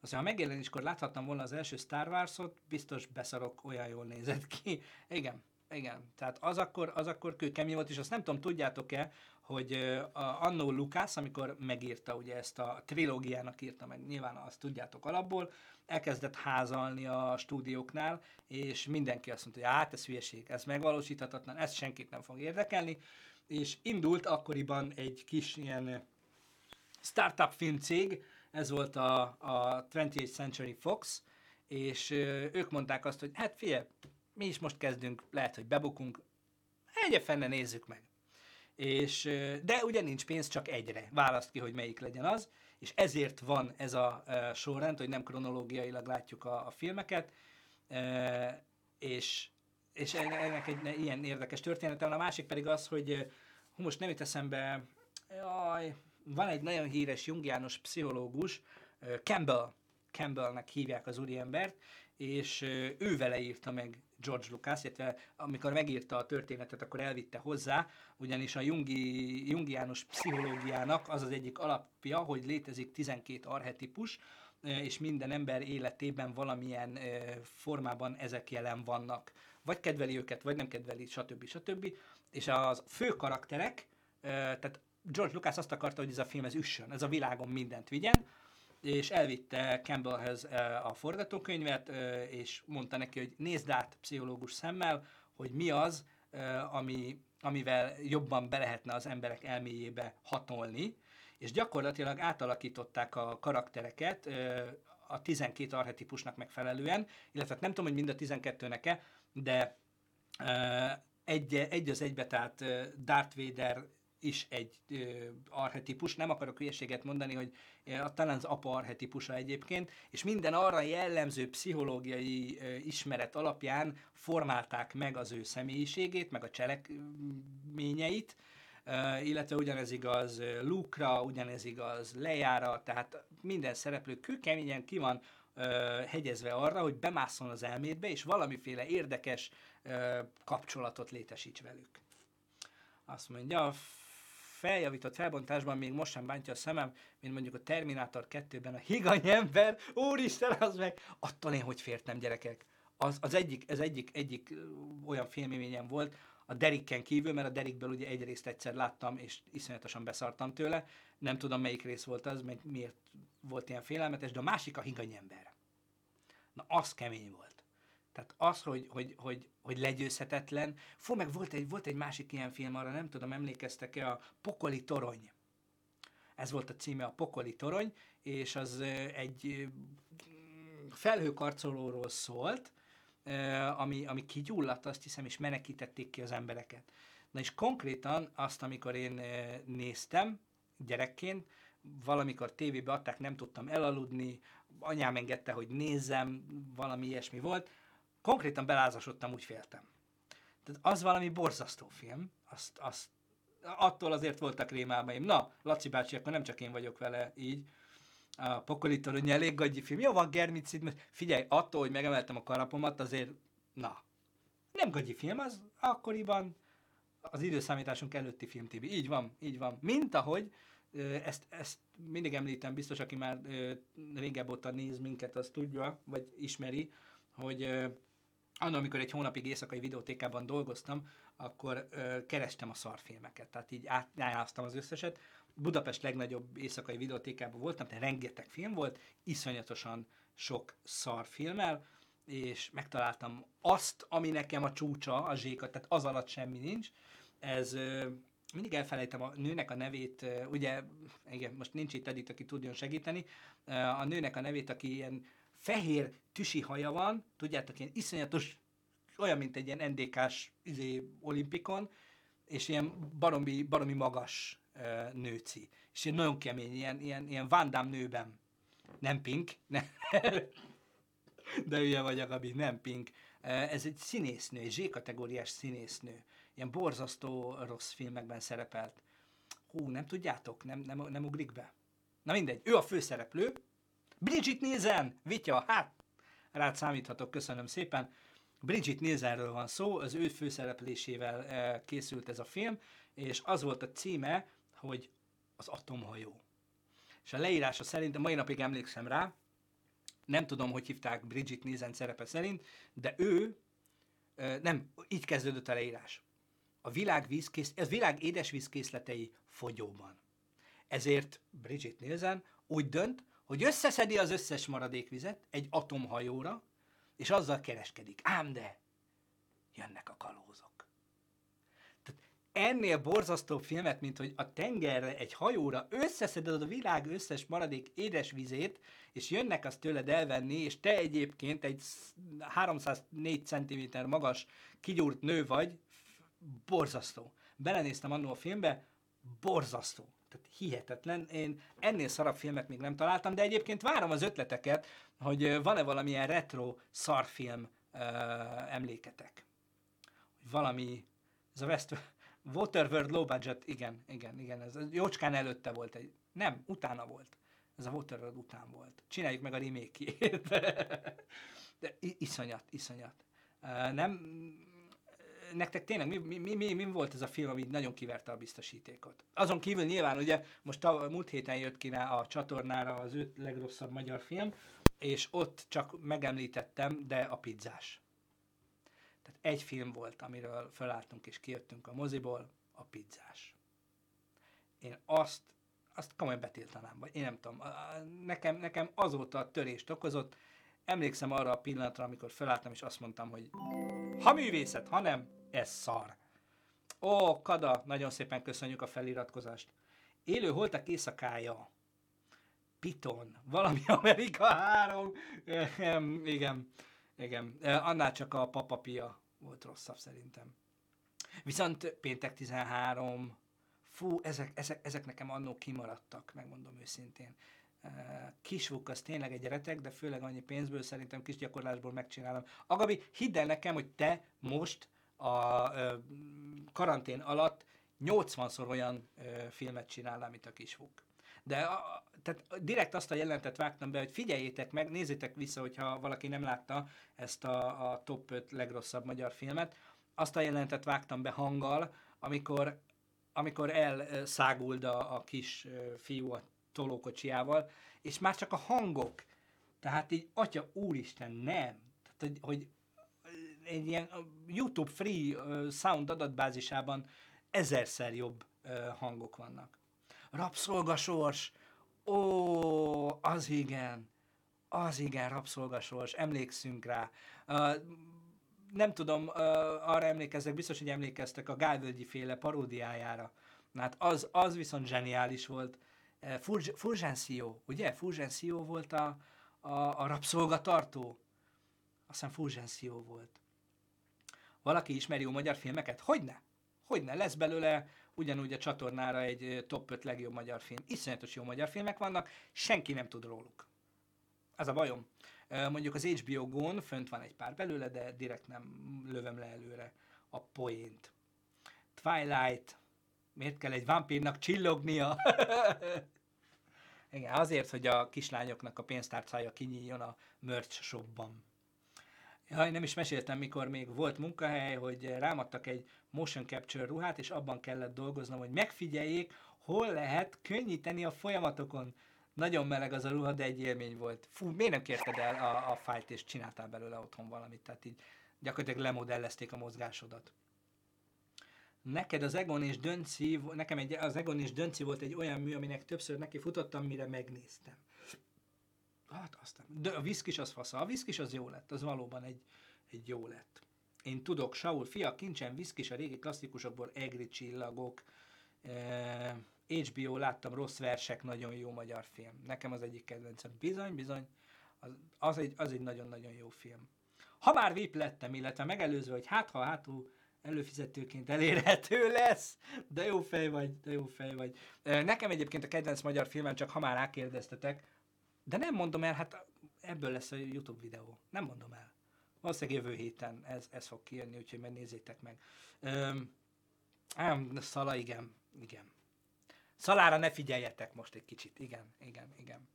Aztán ha megjelenéskor láthattam volna az első Star Wars-ot, biztos beszarok, olyan jól nézett ki. Igen, igen. Tehát az akkor, az akkor kőkemény volt, és azt nem tudom, tudjátok-e, hogy uh, annó Lucas, amikor megírta ugye ezt a trilógiának írta meg, nyilván azt tudjátok alapból, elkezdett házalni a stúdióknál, és mindenki azt mondta, hogy hát ez hülyeség, ez megvalósíthatatlan, ez senkit nem fog érdekelni, és indult akkoriban egy kis ilyen startup filmcég, ez volt a, a 20th Century Fox, és ők mondták azt, hogy hát figyelj, mi is most kezdünk, lehet, hogy bebukunk, egye fenne nézzük meg. És, de ugye nincs pénz, csak egyre. Választ ki, hogy melyik legyen az, és ezért van ez a sorrend, hogy nem kronológiailag látjuk a, a filmeket, és, és ennek egy ilyen érdekes története van. A másik pedig az, hogy most nem jut eszembe, jaj, van egy nagyon híres jungiános pszichológus, Campbell, Campbellnek hívják az úriembert, és ő vele írta meg George Lucas, illetve amikor megírta a történetet, akkor elvitte hozzá, ugyanis a Jungi, Jungiános pszichológiának az az egyik alapja, hogy létezik 12 arhetipus, és minden ember életében valamilyen formában ezek jelen vannak. Vagy kedveli őket, vagy nem kedveli, stb. stb. És az fő karakterek, tehát George Lucas azt akarta, hogy ez a film ez üssön, ez a világon mindent vigyen, és elvitte Campbellhez a forgatókönyvet, és mondta neki, hogy nézd át pszichológus szemmel, hogy mi az, ami, amivel jobban be lehetne az emberek elméjébe hatolni, és gyakorlatilag átalakították a karaktereket a 12 arhetipusnak megfelelően, illetve nem tudom, hogy mind a 12-nek-e, de egy, egy az egybe, tehát Darth Vader is egy ö, arhetipus, nem akarok hülyeséget mondani, hogy a, talán az apa arhetipusa egyébként, és minden arra jellemző pszichológiai ö, ismeret alapján formálták meg az ő személyiségét, meg a cselekményeit, Uh, illetve ugyanez igaz Luke-ra, ugyanez igaz Lejára, tehát minden szereplő kőkeményen ki van uh, hegyezve arra, hogy bemászol az elmédbe, és valamiféle érdekes uh, kapcsolatot létesíts velük. Azt mondja, feljavított felbontásban még most sem bántja a szemem, mint mondjuk a Terminátor 2-ben a higany ember, úristen, az meg, attól én hogy fértem gyerekek. Az, az egyik, ez egyik, egyik olyan filmélményem volt, a Derikken kívül, mert a Derikből ugye egy részt egyszer láttam, és iszonyatosan beszartam tőle. Nem tudom, melyik rész volt az, meg miért volt ilyen félelmetes, de a másik a higany ember. Na, az kemény volt. Tehát az, hogy, hogy, hogy, hogy legyőzhetetlen. Fú, meg volt egy, volt egy másik ilyen film, arra nem tudom, emlékeztek-e, a Pokoli Torony. Ez volt a címe, a Pokoli Torony, és az egy felhőkarcolóról szólt, ami, ami kigyulladt, azt hiszem, és menekítették ki az embereket. Na és konkrétan azt, amikor én néztem gyerekként, valamikor tévébe adták, nem tudtam elaludni, anyám engedte, hogy nézzem, valami ilyesmi volt, konkrétan belázasodtam, úgy féltem. Tehát az valami borzasztó film, azt, azt, attól azért voltak rémálmaim. Na, Laci bácsi, akkor nem csak én vagyok vele így. A Pokolitor, hogy elég gagyi film. Jó van, Germicid, mert figyelj, attól, hogy megemeltem a karapomat, azért, na, nem gagyi film, az akkoriban az időszámításunk előtti film, Tibi. Így van, így van. Mint ahogy, ezt, ezt mindig említem, biztos, aki már régebb óta néz minket, az tudja, vagy ismeri, hogy Anna, amikor egy hónapig éjszakai videótékában dolgoztam, akkor ö, kerestem a szarfilmeket, tehát így átjáráztam az összeset. Budapest legnagyobb éjszakai videótékában voltam, tehát rengeteg film volt, iszonyatosan sok szarfilmmel, és megtaláltam azt, ami nekem a csúcsa, a zséka, tehát az alatt semmi nincs. Ez ö, mindig elfelejtem a nőnek a nevét, ugye, igen, most nincs itt Edith, aki tudjon segíteni, a nőnek a nevét, aki ilyen fehér tüsi haja van, tudjátok, ilyen iszonyatos, olyan, mint egy ilyen NDK-s izé, olimpikon, és ilyen baromi, baromi magas uh, nőci. És ilyen nagyon kemény, ilyen, ilyen, ilyen Van Damme nőben. Nem pink, nem. De hülye vagy a Gabi, nem Pink. Ez egy színésznő, egy Z-kategóriás színésznő. Ilyen borzasztó rossz filmekben szerepelt. Hú, nem tudjátok? Nem, nem, nem ugrik be? Na mindegy, ő a főszereplő. Bridget Nielsen, Vitya, hát rád számíthatok, köszönöm szépen. Bridget Nielsenről van szó, az ő főszereplésével készült ez a film, és az volt a címe, hogy az atomhajó. És a leírása szerint, a mai napig emlékszem rá, nem tudom, hogy hívták Bridget Nielsen szerepe szerint, de ő, nem, így kezdődött a leírás. A világ, vízkész, a világ édesvízkészletei fogyóban. Ezért Bridget Nielsen úgy dönt, hogy összeszedi az összes maradékvizet egy atomhajóra, és azzal kereskedik. Ám de, jönnek a kalózok ennél borzasztó filmet, mint hogy a tengerre, egy hajóra összeszeded a világ összes maradék édesvizét, és jönnek azt tőled elvenni, és te egyébként egy 304 cm magas, kigyúrt nő vagy, borzasztó. Belenéztem annó a filmbe, borzasztó. Tehát hihetetlen. Én ennél szarabb filmet még nem találtam, de egyébként várom az ötleteket, hogy van-e valamilyen retro szarfilm uh, emléketek. Valami, ez a West, Waterworld Low Budget, igen, igen, igen, ez jócskán előtte volt egy, nem, utána volt. Ez a Waterworld után volt. Csináljuk meg a remake De iszonyat, iszonyat. Nem, nektek tényleg mi, mi, mi, mi, volt ez a film, ami nagyon kiverte a biztosítékot? Azon kívül nyilván ugye most a múlt héten jött ki a csatornára az öt legrosszabb magyar film, és ott csak megemlítettem, de a pizzás. Tehát egy film volt, amiről felálltunk és kijöttünk a moziból, a pizzás. Én azt, azt komolyan betiltanám, vagy én nem tudom. Nekem, nekem azóta törést okozott. Emlékszem arra a pillanatra, amikor felálltam, és azt mondtam, hogy ha művészet, ha nem, ez szar. Ó, Kada, nagyon szépen köszönjük a feliratkozást. Élő holtak éjszakája. Piton, valami Amerika 3. igen. Igen, annál csak a papapia volt rosszabb szerintem. Viszont péntek 13, fú, ezek, ezek, ezek nekem annó kimaradtak, megmondom őszintén. Kisvuk az tényleg egy retek, de főleg annyi pénzből szerintem kis gyakorlásból megcsinálom. Agabi, hidd el nekem, hogy te most a karantén alatt 80-szor olyan filmet csinálnál, mint a kisvuk. De a, tehát direkt azt a jelentet vágtam be, hogy figyeljétek meg, nézzétek vissza, hogyha valaki nem látta ezt a, a top 5 legrosszabb magyar filmet. Azt a jelentet vágtam be hanggal, amikor, amikor elszáguld a, a kis fiú a tolókocsiával, és már csak a hangok, tehát így, atya úristen, nem. Tehát, hogy, hogy egy ilyen YouTube free sound adatbázisában ezerszer jobb hangok vannak rabszolgasors, ó, az igen, az igen, rabszolgasors, emlékszünk rá. Nem tudom, arra emlékeztek, biztos, hogy emlékeztek a Gálvölgyi féle paródiájára. Hát az, az viszont zseniális volt. Fulgencio, ugye? Fulgencio volt a, a, a rabszolgatartó. Aztán Fulgencio volt. Valaki ismeri a magyar filmeket? Hogyne? Hogyne? Lesz belőle ugyanúgy a csatornára egy top 5 legjobb magyar film. Iszonyatos jó magyar filmek vannak, senki nem tud róluk. Ez a bajom. Mondjuk az HBO Gone, fönt van egy pár belőle, de direkt nem lövöm le előre a poént. Twilight, miért kell egy vampírnak csillognia? Igen, azért, hogy a kislányoknak a pénztárcája kinyíljon a merch shopban. Ja, én nem is meséltem, mikor még volt munkahely, hogy rámadtak egy motion capture ruhát, és abban kellett dolgoznom, hogy megfigyeljék, hol lehet könnyíteni a folyamatokon. Nagyon meleg az a ruha, de egy élmény volt. Fú, miért nem kérted el a, a fájlt, és csináltál belőle otthon valamit? Tehát így gyakorlatilag lemodellezték a mozgásodat. Neked az Egon és Dönci, nekem egy, az Egon és Dönci volt egy olyan mű, aminek többször neki futottam, mire megnéztem. Hát aztán, de a viszkis az fasza. A viszkis az jó lett, az valóban egy, egy jó lett. Én tudok, Saul, fia, kincsen viszkis a régi klasszikusokból, egri csillagok, eh, HBO láttam, rossz versek, nagyon jó magyar film. Nekem az egyik kedvencem. Bizony, bizony, az, az, egy, az egy nagyon-nagyon jó film. Ha már VIP lettem, illetve megelőzve, hogy hát ha hátul előfizetőként elérhető lesz, de jó fej vagy, de jó fej vagy. Nekem egyébként a kedvenc magyar filmem, csak ha már rákérdeztetek, de nem mondom el, hát ebből lesz a YouTube videó. Nem mondom el. Valószínűleg jövő héten ez, ez fog kijönni, úgyhogy megnézzétek meg. Öm, ám, Szala, igen, igen. Szalára ne figyeljetek most egy kicsit. Igen, igen, igen.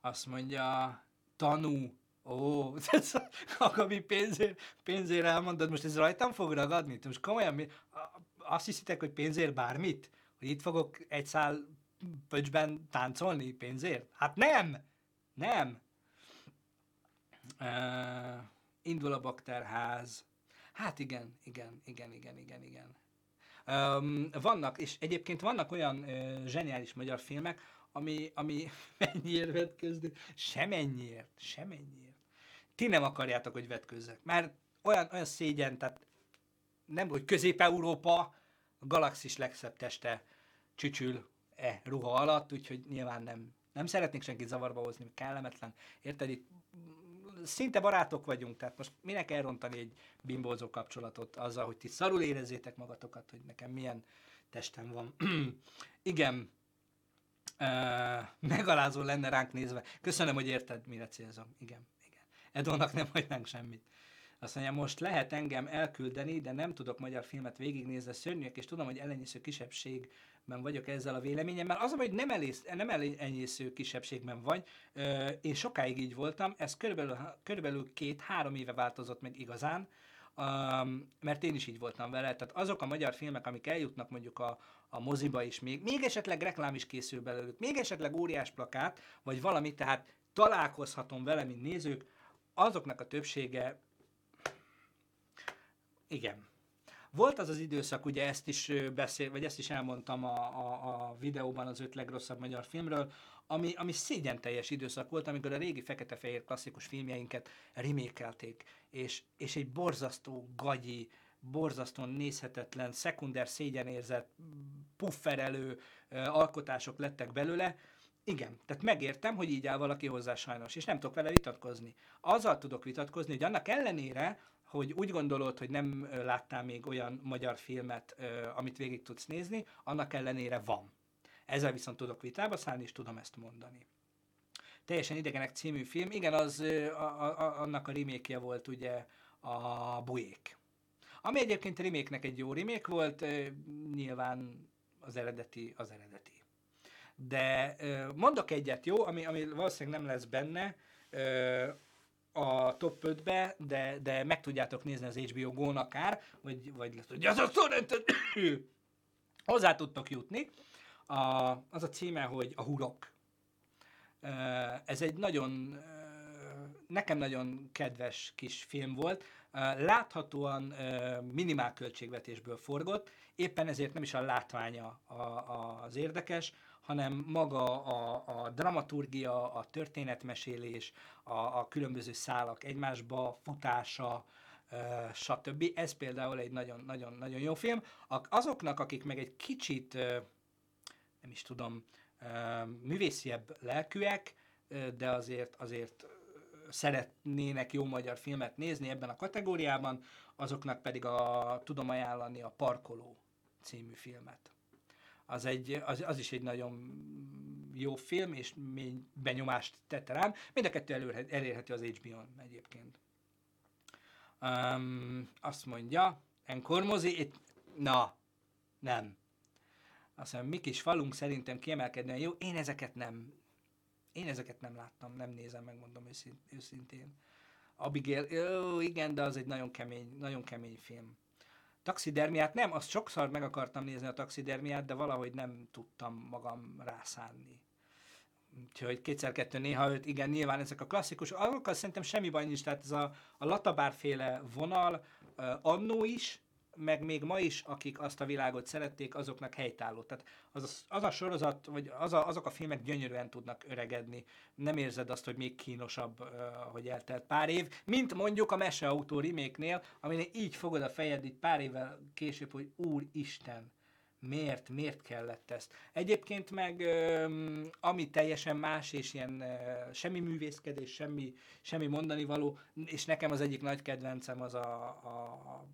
Azt mondja, tanú. Ó, ez a Gabi pénzért, pénzért elmondod, most ez rajtam fog ragadni? Most komolyan, mi, azt hiszitek, hogy pénzért bármit? Hogy itt fogok egy szál pöcsben táncolni pénzért? Hát nem! Nem! Uh, indul a bakterház. Hát igen, igen, igen, igen, igen, igen. Um, vannak, és egyébként vannak olyan uh, zseniális magyar filmek, ami, ami mennyiért vetközni? Semennyiért, semennyiért. Ti nem akarjátok, hogy vetközzek, mert olyan, olyan szégyen, tehát nem, hogy Közép-Európa, a galaxis legszebb teste csücsül e ruha alatt, úgyhogy nyilván nem, nem szeretnék senkit zavarba hozni, kellemetlen. Érted, itt szinte barátok vagyunk, tehát most minek elrontani egy bimbózó kapcsolatot azzal, hogy ti szarul érezzétek magatokat, hogy nekem milyen testem van. Igen, uh, megalázó lenne ránk nézve. Köszönöm, hogy érted, mire célzom. Igen, igen. Edónak nem hagynánk semmit. Azt mondja, most lehet engem elküldeni, de nem tudok magyar filmet végignézni, szörnyűek, és tudom, hogy ellenyésző kisebbségben vagyok ezzel a véleményemmel. Az, hogy nem, elész, nem ellenyésző kisebbségben vagy, én sokáig így voltam, ez körülbelül, körülbelül két-három éve változott meg igazán, um, mert én is így voltam vele. Tehát azok a magyar filmek, amik eljutnak mondjuk a, a moziba is, még, még esetleg reklám is készül belőlük, még esetleg óriás plakát, vagy valami, tehát találkozhatom vele, mint nézők, azoknak a többsége igen. Volt az az időszak, ugye ezt is beszél, vagy ezt is elmondtam a, a, a videóban az öt legrosszabb magyar filmről, ami, ami szégyen teljes időszak volt, amikor a régi fekete-fehér klasszikus filmjeinket remékelték, és, és egy borzasztó gagyi, borzasztóan nézhetetlen, szekunder szégyenérzet, pufferelő alkotások lettek belőle, igen, tehát megértem, hogy így áll valaki hozzá sajnos, és nem tudok vele vitatkozni. Azzal tudok vitatkozni, hogy annak ellenére, hogy úgy gondolod, hogy nem láttál még olyan magyar filmet, amit végig tudsz nézni, annak ellenére van. Ezzel viszont tudok vitába szállni, és tudom ezt mondani. Teljesen idegenek című film, igen, az a, a, annak a remake volt ugye a Bujék. Ami egyébként remake egy jó remake volt, nyilván az eredeti az eredeti. De mondok egyet, jó, ami, ami valószínűleg nem lesz benne, a top 5-be, de, de meg tudjátok nézni az HBO Go-n akár, vagy, vagy lesz, hogy az a torrentet hozzá tudtok jutni. A, az a címe, hogy a hurok. Ez egy nagyon, nekem nagyon kedves kis film volt. Láthatóan minimál költségvetésből forgott, éppen ezért nem is a látványa az érdekes, hanem maga a, a dramaturgia, a történetmesélés, a, a különböző szálak egymásba futása, stb. Ez például egy nagyon-nagyon jó film. Azoknak, akik meg egy kicsit, nem is tudom, művésziebb lelkűek, de azért, azért szeretnének jó magyar filmet nézni ebben a kategóriában, azoknak pedig a, tudom ajánlani a Parkoló című filmet az, egy, az, az is egy nagyon jó film, és mély benyomást tette rám. Mind a kettő elérhető, elérhető az HBO-n egyébként. Um, azt mondja, Enkor mozi, itt, na, nem. Azt mondja, mi kis falunk szerintem kiemelkedően jó, én ezeket nem, én ezeket nem láttam, nem nézem, megmondom őszintén. Abigail, jó, igen, de az egy nagyon kemény, nagyon kemény film. Taxidermiát nem, azt sokszor meg akartam nézni a taxidermiát, de valahogy nem tudtam magam rászánni. Úgyhogy kétszer-kettő néha öt, igen, nyilván ezek a klasszikus, azokkal szerintem semmi baj nincs, tehát ez a, a latabárféle vonal uh, annó is, meg még ma is, akik azt a világot szerették, azoknak helytálló. Tehát az, az a sorozat, vagy az a, azok a filmek gyönyörűen tudnak öregedni. Nem érzed azt, hogy még kínosabb, hogy eltelt pár év, mint mondjuk a Meseautó remake-nél, aminél így fogod a fejed így pár évvel később, hogy Úristen, miért, miért kellett ezt. Egyébként meg ami teljesen más, és ilyen semmi művészkedés, semmi, semmi mondani való, és nekem az egyik nagy kedvencem az a, a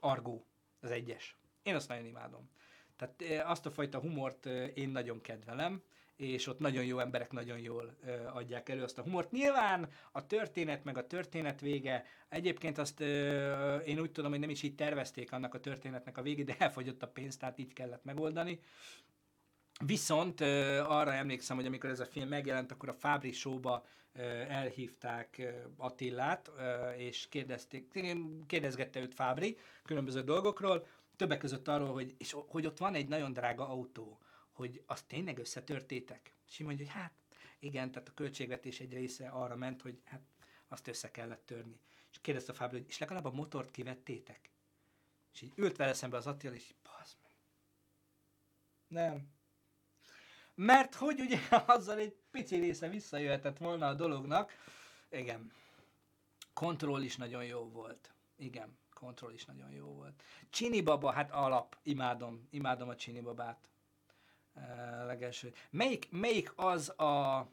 Argó, az egyes. Én azt nagyon imádom. Tehát azt a fajta humort én nagyon kedvelem, és ott nagyon jó emberek nagyon jól adják elő azt a humort. Nyilván a történet, meg a történet vége, egyébként azt én úgy tudom, hogy nem is így tervezték annak a történetnek a végét, de elfogyott a pénz, tehát így kellett megoldani. Viszont arra emlékszem, hogy amikor ez a film megjelent, akkor a Fábri Show-ba elhívták Attillát, és kérdezték, kérdezgette őt Fábri különböző dolgokról, többek között arról, hogy, és, hogy ott van egy nagyon drága autó, hogy azt tényleg összetörtétek? És így mondja, hogy hát igen, tehát a költségvetés egy része arra ment, hogy hát azt össze kellett törni. És kérdezte a Fábri, hogy és legalább a motort kivettétek? És így ült vele szembe az Attila, és így, meg. Nem, mert hogy ugye azzal egy pici része visszajöhetett volna a dolognak. Igen. Kontroll is nagyon jó volt. Igen, kontroll is nagyon jó volt. Csini baba, hát alap, imádom, imádom a Csini babát. Uh, legelső. Melyik, melyik az a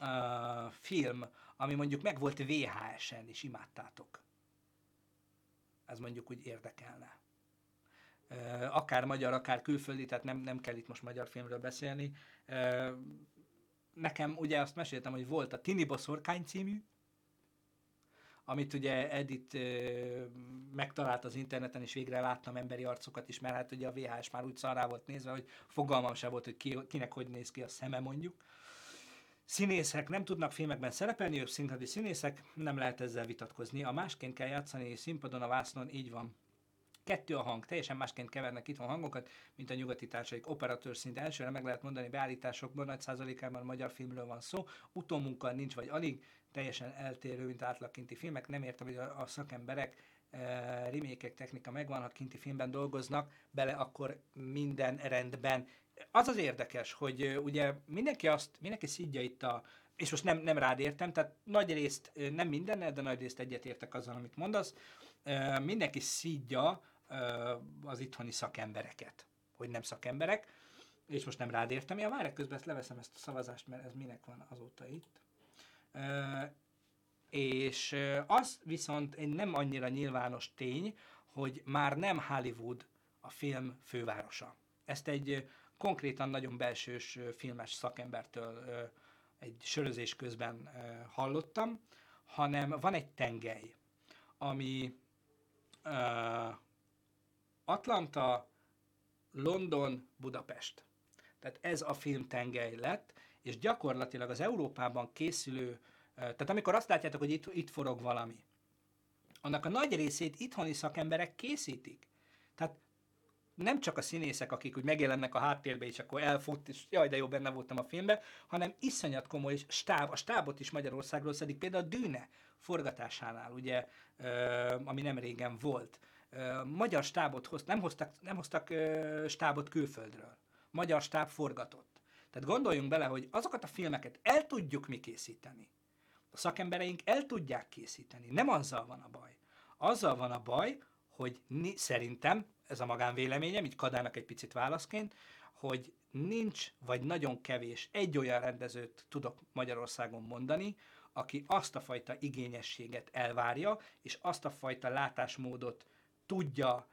uh, film, ami mondjuk meg volt VHS-en, és imádtátok? Ez mondjuk úgy érdekelne akár magyar, akár külföldi, tehát nem, nem kell itt most magyar filmről beszélni. Nekem ugye azt meséltem, hogy volt a Tini Boszorkány című, amit ugye Edith megtalált az interneten, és végre láttam emberi arcokat is, mert hát ugye a VHS már úgy szarrá volt nézve, hogy fogalmam sem volt, hogy ki, kinek hogy néz ki a szeme mondjuk. Színészek nem tudnak filmekben szerepelni, ők színhadi színészek, nem lehet ezzel vitatkozni. A másként kell játszani színpadon, a vásznon, így van. Kettő a hang, teljesen másként kevernek itthon hangokat, mint a nyugati társaik. Operatőr szint elsőre meg lehet mondani, beállításokban nagy százalékában magyar filmről van szó, utómunka nincs vagy alig, teljesen eltérő, mint átlagkinti filmek. Nem értem, hogy a, a szakemberek e, remékek technika megvan, ha kinti filmben dolgoznak, bele akkor minden rendben. Az az érdekes, hogy uh, ugye mindenki azt, mindenki szídja itt a, és most nem, nem rád értem, tehát nagy részt, nem mindennel, de nagy részt egyetértek azzal, amit mondasz, uh, mindenki szídja az itthoni szakembereket, hogy nem szakemberek, és most nem rád értem, ja, várj, közben ezt leveszem ezt a szavazást, mert ez minek van azóta itt. És az viszont egy nem annyira nyilvános tény, hogy már nem Hollywood a film fővárosa. Ezt egy konkrétan nagyon belsős filmes szakembertől egy sörözés közben hallottam, hanem van egy tengely, ami Atlanta, London, Budapest. Tehát ez a film tengely lett, és gyakorlatilag az Európában készülő, tehát amikor azt látjátok, hogy itt, itt forog valami, annak a nagy részét itthoni szakemberek készítik. Tehát nem csak a színészek, akik úgy megjelennek a háttérbe, és akkor elfut, és jaj, de jó, benne voltam a filmben, hanem iszonyat komoly stáb, a stábot is Magyarországról szedik, például a Dűne forgatásánál, ugye, ami nem régen volt magyar stábot hoz, nem hoztak, nem hoztak stábot külföldről. Magyar stáb forgatott. Tehát gondoljunk bele, hogy azokat a filmeket el tudjuk mi készíteni. A szakembereink el tudják készíteni. Nem azzal van a baj. Azzal van a baj, hogy ni, szerintem, ez a magánvéleményem, így Kadának egy picit válaszként, hogy nincs, vagy nagyon kevés egy olyan rendezőt tudok Magyarországon mondani, aki azt a fajta igényességet elvárja, és azt a fajta látásmódot tudja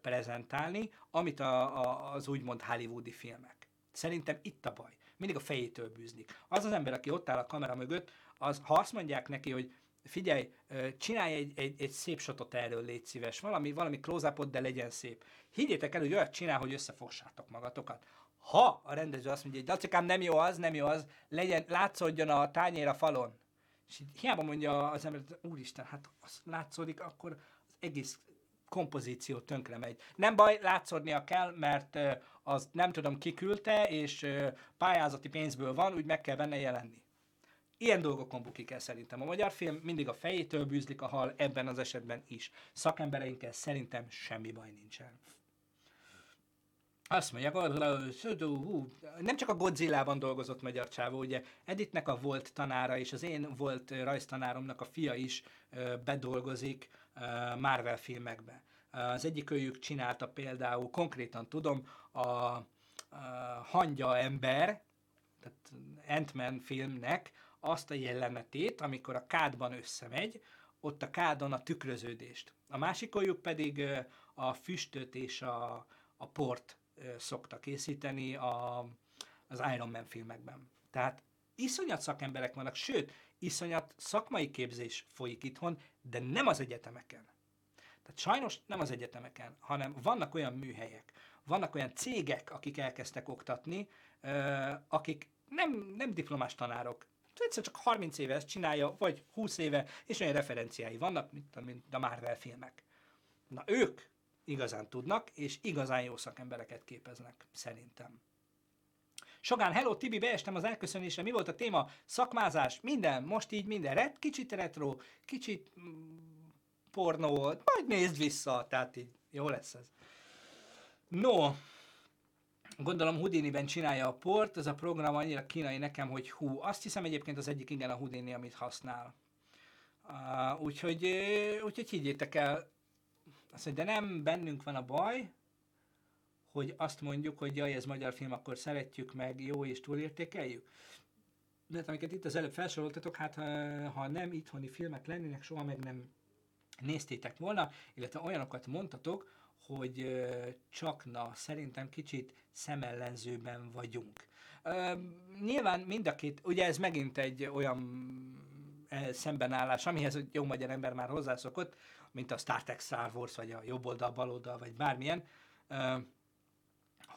prezentálni, amit a, a, az úgymond hollywoodi filmek. Szerintem itt a baj. Mindig a fejétől bűzlik. Az az ember, aki ott áll a kamera mögött, az, ha azt mondják neki, hogy figyelj, csinálj egy, egy, egy szép shotot erről, légy szíves, valami, valami close de legyen szép. Higgyétek el, hogy olyat csinál, hogy összefossátok magatokat. Ha a rendező azt mondja, hogy dacikám, nem jó az, nem jó az, legyen, látszódjon a tányér a falon. És hiába mondja az ember, úristen, hát az látszódik, akkor az egész kompozíció tönkre megy. Nem baj, látszódnia kell, mert az nem tudom kiküldte, és pályázati pénzből van, úgy meg kell benne jelenni. Ilyen dolgokon bukik el szerintem. A magyar film mindig a fejétől bűzlik a hal, ebben az esetben is. Szakembereinkkel szerintem semmi baj nincsen. Azt mondják, nem csak a Godzilla-ban dolgozott magyar csávó, ugye Editnek a volt tanára és az én volt rajztanáromnak a fia is bedolgozik Marvel filmekbe. Az egyik őjük csinálta például, konkrétan tudom, a, a hangya ember, tehát Ant-Man filmnek azt a jelenetét, amikor a kádban összemegy, ott a kádon a tükröződést. A másik pedig a füstöt és a, a port szokta készíteni a az Iron Man filmekben. Tehát iszonyat szakemberek vannak, sőt, iszonyat szakmai képzés folyik itthon, de nem az egyetemeken. Tehát sajnos nem az egyetemeken, hanem vannak olyan műhelyek, vannak olyan cégek, akik elkezdtek oktatni, akik nem, nem diplomás tanárok, egyszer csak 30 éve ezt csinálja, vagy 20 éve, és olyan referenciái vannak, mint, mint a Marvel filmek. Na ők igazán tudnak, és igazán jó szakembereket képeznek, szerintem. Sogán, hello Tibi, beestem az elköszönésre, mi volt a téma? Szakmázás, minden, most így minden, ret, kicsit retro, kicsit mm, pornó majd nézd vissza, tehát így jó lesz ez. No, gondolom Houdini-ben csinálja a port, ez a program annyira kínai nekem, hogy hú, azt hiszem egyébként az egyik igen a Houdini, amit használ. Uh, úgyhogy, úgyhogy higgyétek el, azt mondja, de nem bennünk van a baj, hogy azt mondjuk, hogy jaj, ez magyar film, akkor szeretjük meg, jó és túlértékeljük. De hát, amiket itt az előbb felsoroltatok, hát ha nem itthoni filmek lennének, soha meg nem néztétek volna, illetve olyanokat mondtatok, hogy csak na, szerintem kicsit szemellenzőben vagyunk. nyilván mind a két, ugye ez megint egy olyan szembenállás, amihez jó magyar ember már hozzászokott, mint a Star Trek Star Wars, vagy a jobb oldal, bal oldal, vagy bármilyen,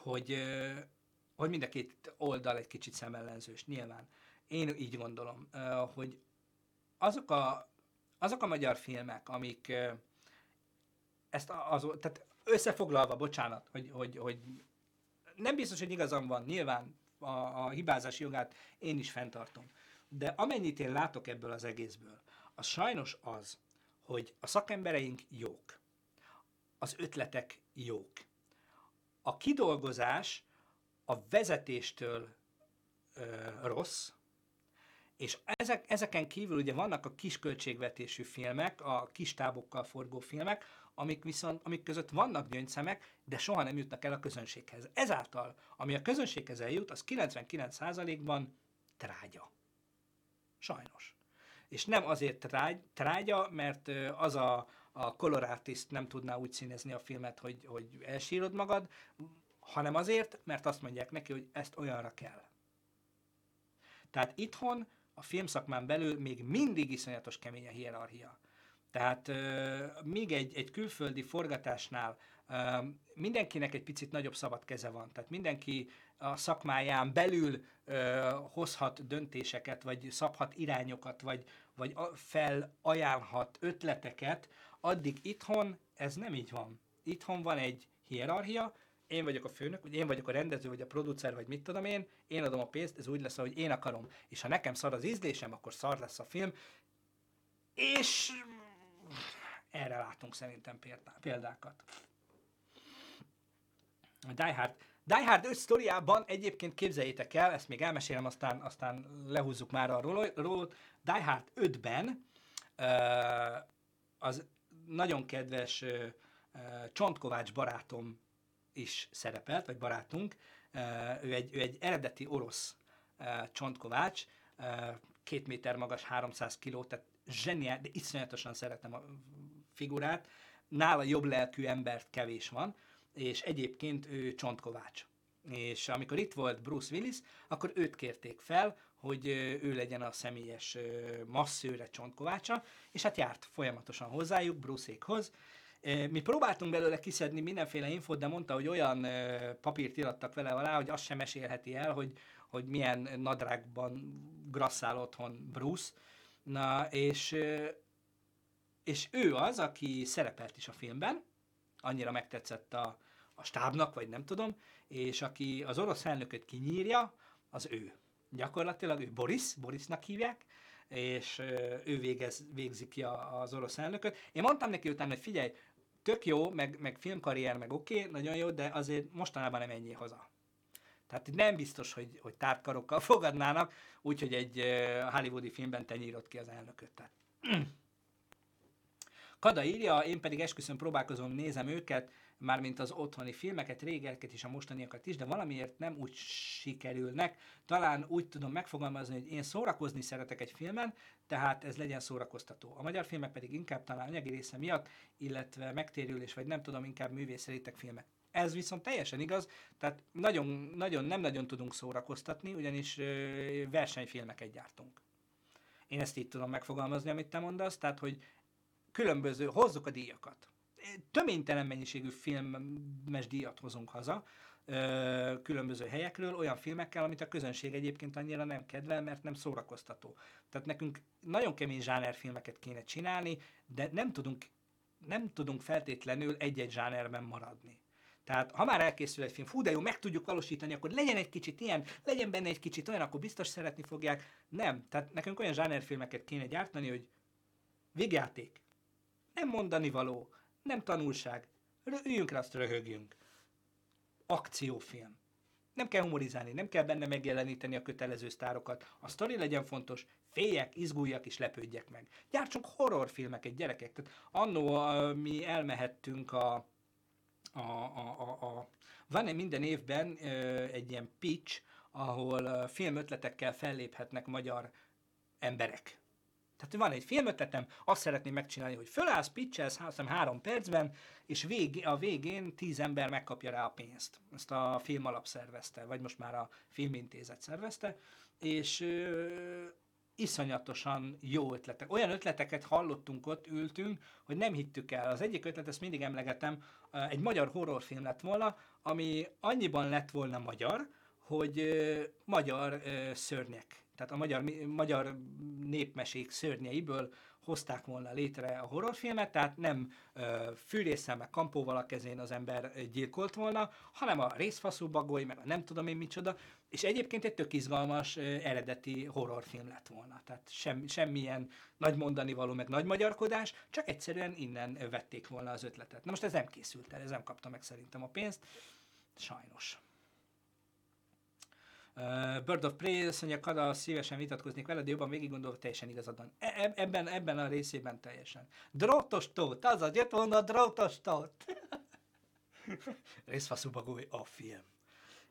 hogy, hogy mind a két oldal egy kicsit szemellenzős, nyilván. Én így gondolom, hogy azok a, azok a magyar filmek, amik ezt az, tehát összefoglalva, bocsánat, hogy, hogy, hogy nem biztos, hogy igazam van, nyilván a, a hibázási jogát én is fenntartom. De amennyit én látok ebből az egészből, az sajnos az, hogy a szakembereink jók, az ötletek jók. A kidolgozás a vezetéstől ö, rossz, és ezek, ezeken kívül ugye vannak a kis költségvetésű filmek, a kis tábokkal forgó filmek, amik viszont, amik között vannak gyöngyszemek, de soha nem jutnak el a közönséghez. Ezáltal, ami a közönséghez eljut, az 99%-ban trágya. Sajnos. És nem azért trágy, trágya, mert az a, a color artist nem tudná úgy színezni a filmet, hogy, hogy elsírod magad, hanem azért, mert azt mondják neki, hogy ezt olyanra kell. Tehát itthon a filmszakmán belül még mindig iszonyatos kemény a hierarchia. Tehát euh, még egy, egy külföldi forgatásnál euh, mindenkinek egy picit nagyobb szabad keze van. Tehát mindenki a szakmáján belül euh, hozhat döntéseket, vagy szabhat irányokat, vagy, vagy felajánlhat ötleteket, addig itthon ez nem így van. Itthon van egy hierarchia, én vagyok a főnök, én vagyok a rendező, vagy a producer, vagy mit tudom én, én adom a pénzt, ez úgy lesz, ahogy én akarom. És ha nekem szar az ízlésem, akkor szar lesz a film. És erre látunk szerintem példákat. A Die Hard, Die Hard 5 sztoriában egyébként képzeljétek el, ezt még elmesélem, aztán, aztán lehúzzuk már a rólót. Die Hard 5-ben uh, az nagyon kedves Csontkovács barátom is szerepelt, vagy barátunk. Ő, egy, ő egy eredeti orosz Csontkovács, két méter magas, 300 kiló, tehát zseniál, de iszonyatosan szeretem a figurát, nála jobb lelkű embert kevés van, és egyébként ő Csontkovács. És amikor itt volt Bruce Willis, akkor őt kérték fel, hogy ő legyen a személyes masszőre Csontkovácsa, és hát járt folyamatosan hozzájuk, Bruce-ékhoz. Mi próbáltunk belőle kiszedni mindenféle infót, de mondta, hogy olyan papírt irattak vele alá, hogy azt sem mesélheti el, hogy, hogy milyen nadrágban grasszál otthon Bruce. Na, és és ő az, aki szerepelt is a filmben, annyira megtetszett a, a stábnak, vagy nem tudom, és aki az orosz elnököt kinyírja, az ő. Gyakorlatilag ő Boris, Borisnak hívják, és ő végez, végzi ki az orosz elnököt. Én mondtam neki utána, hogy figyelj, tök jó, meg, meg filmkarrier, meg oké, okay, nagyon jó, de azért mostanában nem ennyi haza. Tehát nem biztos, hogy, hogy tártkarokkal fogadnának, úgyhogy egy hollywoodi filmben te nyírod ki az elnököt. Tehát. Kada írja, én pedig esküszöm próbálkozom, nézem őket, mármint az otthoni filmeket, régelket és a mostaniakat is, de valamiért nem úgy sikerülnek. Talán úgy tudom megfogalmazni, hogy én szórakozni szeretek egy filmen, tehát ez legyen szórakoztató. A magyar filmek pedig inkább talán anyagi része miatt, illetve megtérülés, vagy nem tudom, inkább művészelitek filmek. Ez viszont teljesen igaz, tehát nagyon, nagyon, nem nagyon tudunk szórakoztatni, ugyanis versenyfilmeket gyártunk. Én ezt így tudom megfogalmazni, amit te mondasz, tehát, hogy különböző, hozzuk a díjakat. Töménytelen mennyiségű filmes díjat hozunk haza, különböző helyekről, olyan filmekkel, amit a közönség egyébként annyira nem kedvel, mert nem szórakoztató. Tehát nekünk nagyon kemény zsánerfilmeket kéne csinálni, de nem tudunk, nem tudunk feltétlenül egy-egy zsánerben maradni. Tehát ha már elkészül egy film, fú, de jó, meg tudjuk valósítani, akkor legyen egy kicsit ilyen, legyen benne egy kicsit olyan, akkor biztos szeretni fogják. Nem. Tehát nekünk olyan zsánerfilmeket kéne gyártani, hogy végjáték, nem mondani való, nem tanulság, üljünk rá, azt röhögjünk. Akciófilm. Nem kell humorizálni, nem kell benne megjeleníteni a kötelező sztárokat. A sztori legyen fontos, féljek, izguljak és lepődjek meg. Gyártsunk horrorfilmeket, gyerekek. Tehát annó mi elmehettünk a, a, a, a, a van -e minden évben ö, egy ilyen pitch, ahol filmötletekkel felléphetnek magyar emberek. Tehát van egy filmötletem, azt szeretném megcsinálni, hogy fölállsz, pitchelsz, hiszem három percben, és vég, a végén tíz ember megkapja rá a pénzt. Ezt a film alap szervezte, vagy most már a filmintézet szervezte, és ö, iszonyatosan jó ötletek. Olyan ötleteket hallottunk ott, ültünk, hogy nem hittük el. Az egyik ötlet, ezt mindig emlegetem, egy magyar horrorfilm lett volna, ami annyiban lett volna magyar, hogy ö, magyar ö, szörnyek tehát a magyar, magyar népmesék szörnyeiből hozták volna létre a horrorfilmet, tehát nem ö, fűrészsel meg kampóval a kezén az ember gyilkolt volna, hanem a részfaszú bagoly, meg a nem tudom én micsoda, és egyébként egy tök izgalmas ö, eredeti horrorfilm lett volna. Tehát sem, semmilyen nagy mondani való, meg nagy magyarkodás, csak egyszerűen innen vették volna az ötletet. Na most ez nem készült el, ez nem kapta meg szerintem a pénzt, sajnos. Uh, Bird of Prey azt mondja, Kada, szívesen vitatkoznék veled, de jobban végig gondolva, teljesen igazad van. E- ebben, ebben a részében teljesen. Drótos tót, az jött volna a drótos tót. A film.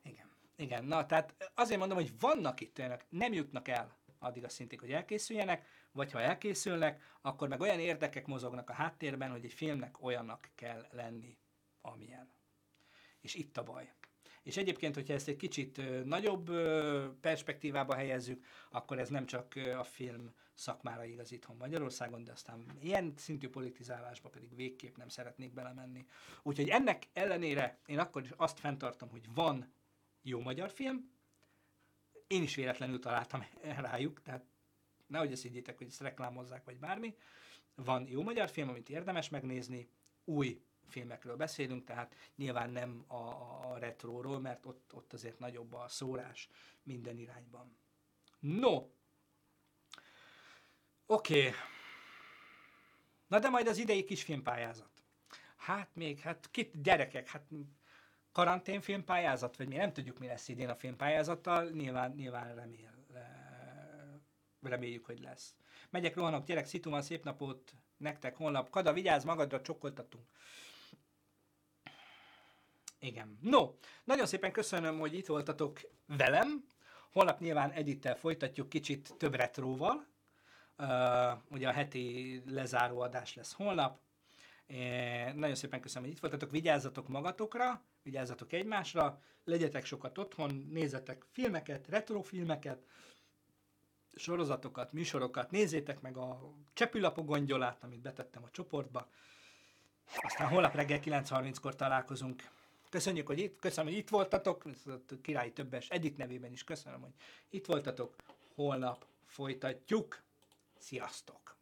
Igen. Igen, na tehát azért mondom, hogy vannak itt olyanok, nem jutnak el addig a szintig, hogy elkészüljenek, vagy ha elkészülnek, akkor meg olyan érdekek mozognak a háttérben, hogy egy filmnek olyannak kell lenni, amilyen. És itt a baj. És egyébként, hogyha ezt egy kicsit nagyobb perspektívába helyezzük, akkor ez nem csak a film szakmára igaz itthon Magyarországon, de aztán ilyen szintű politizálásba pedig végképp nem szeretnék belemenni. Úgyhogy ennek ellenére én akkor is azt fenntartom, hogy van jó magyar film, én is véletlenül találtam rájuk, tehát nehogy ezt higgyétek, hogy ezt reklámozzák, vagy bármi. Van jó magyar film, amit érdemes megnézni, új filmekről beszélünk, tehát nyilván nem a, a retróról, mert ott, ott azért nagyobb a szórás minden irányban. No, oké. Okay. Na de majd az idei kis filmpályázat. Hát még, hát kit, gyerekek, hát karantén filmpályázat, vagy mi nem tudjuk, mi lesz idén a filmpályázattal, nyilván, nyilván remél, reméljük, hogy lesz. Megyek, rohanok, gyerek, szitu van, szép napot nektek holnap. Kada, vigyázz magadra, csokoltatunk. Igen. No, nagyon szépen köszönöm, hogy itt voltatok velem. Holnap nyilván Edittel folytatjuk kicsit több retróval. Uh, ugye a heti lezáró adás lesz holnap. É, nagyon szépen köszönöm, hogy itt voltatok. Vigyázzatok magatokra, vigyázzatok egymásra, legyetek sokat otthon, nézzetek filmeket, retrofilmeket, sorozatokat, műsorokat, nézzétek meg a csepülapok gondjolát, amit betettem a csoportba. Aztán holnap reggel 9.30-kor találkozunk. Köszönjük, hogy itt, köszönöm, hogy itt voltatok, királyi többes Edit nevében is köszönöm, hogy itt voltatok. Holnap folytatjuk. Sziasztok!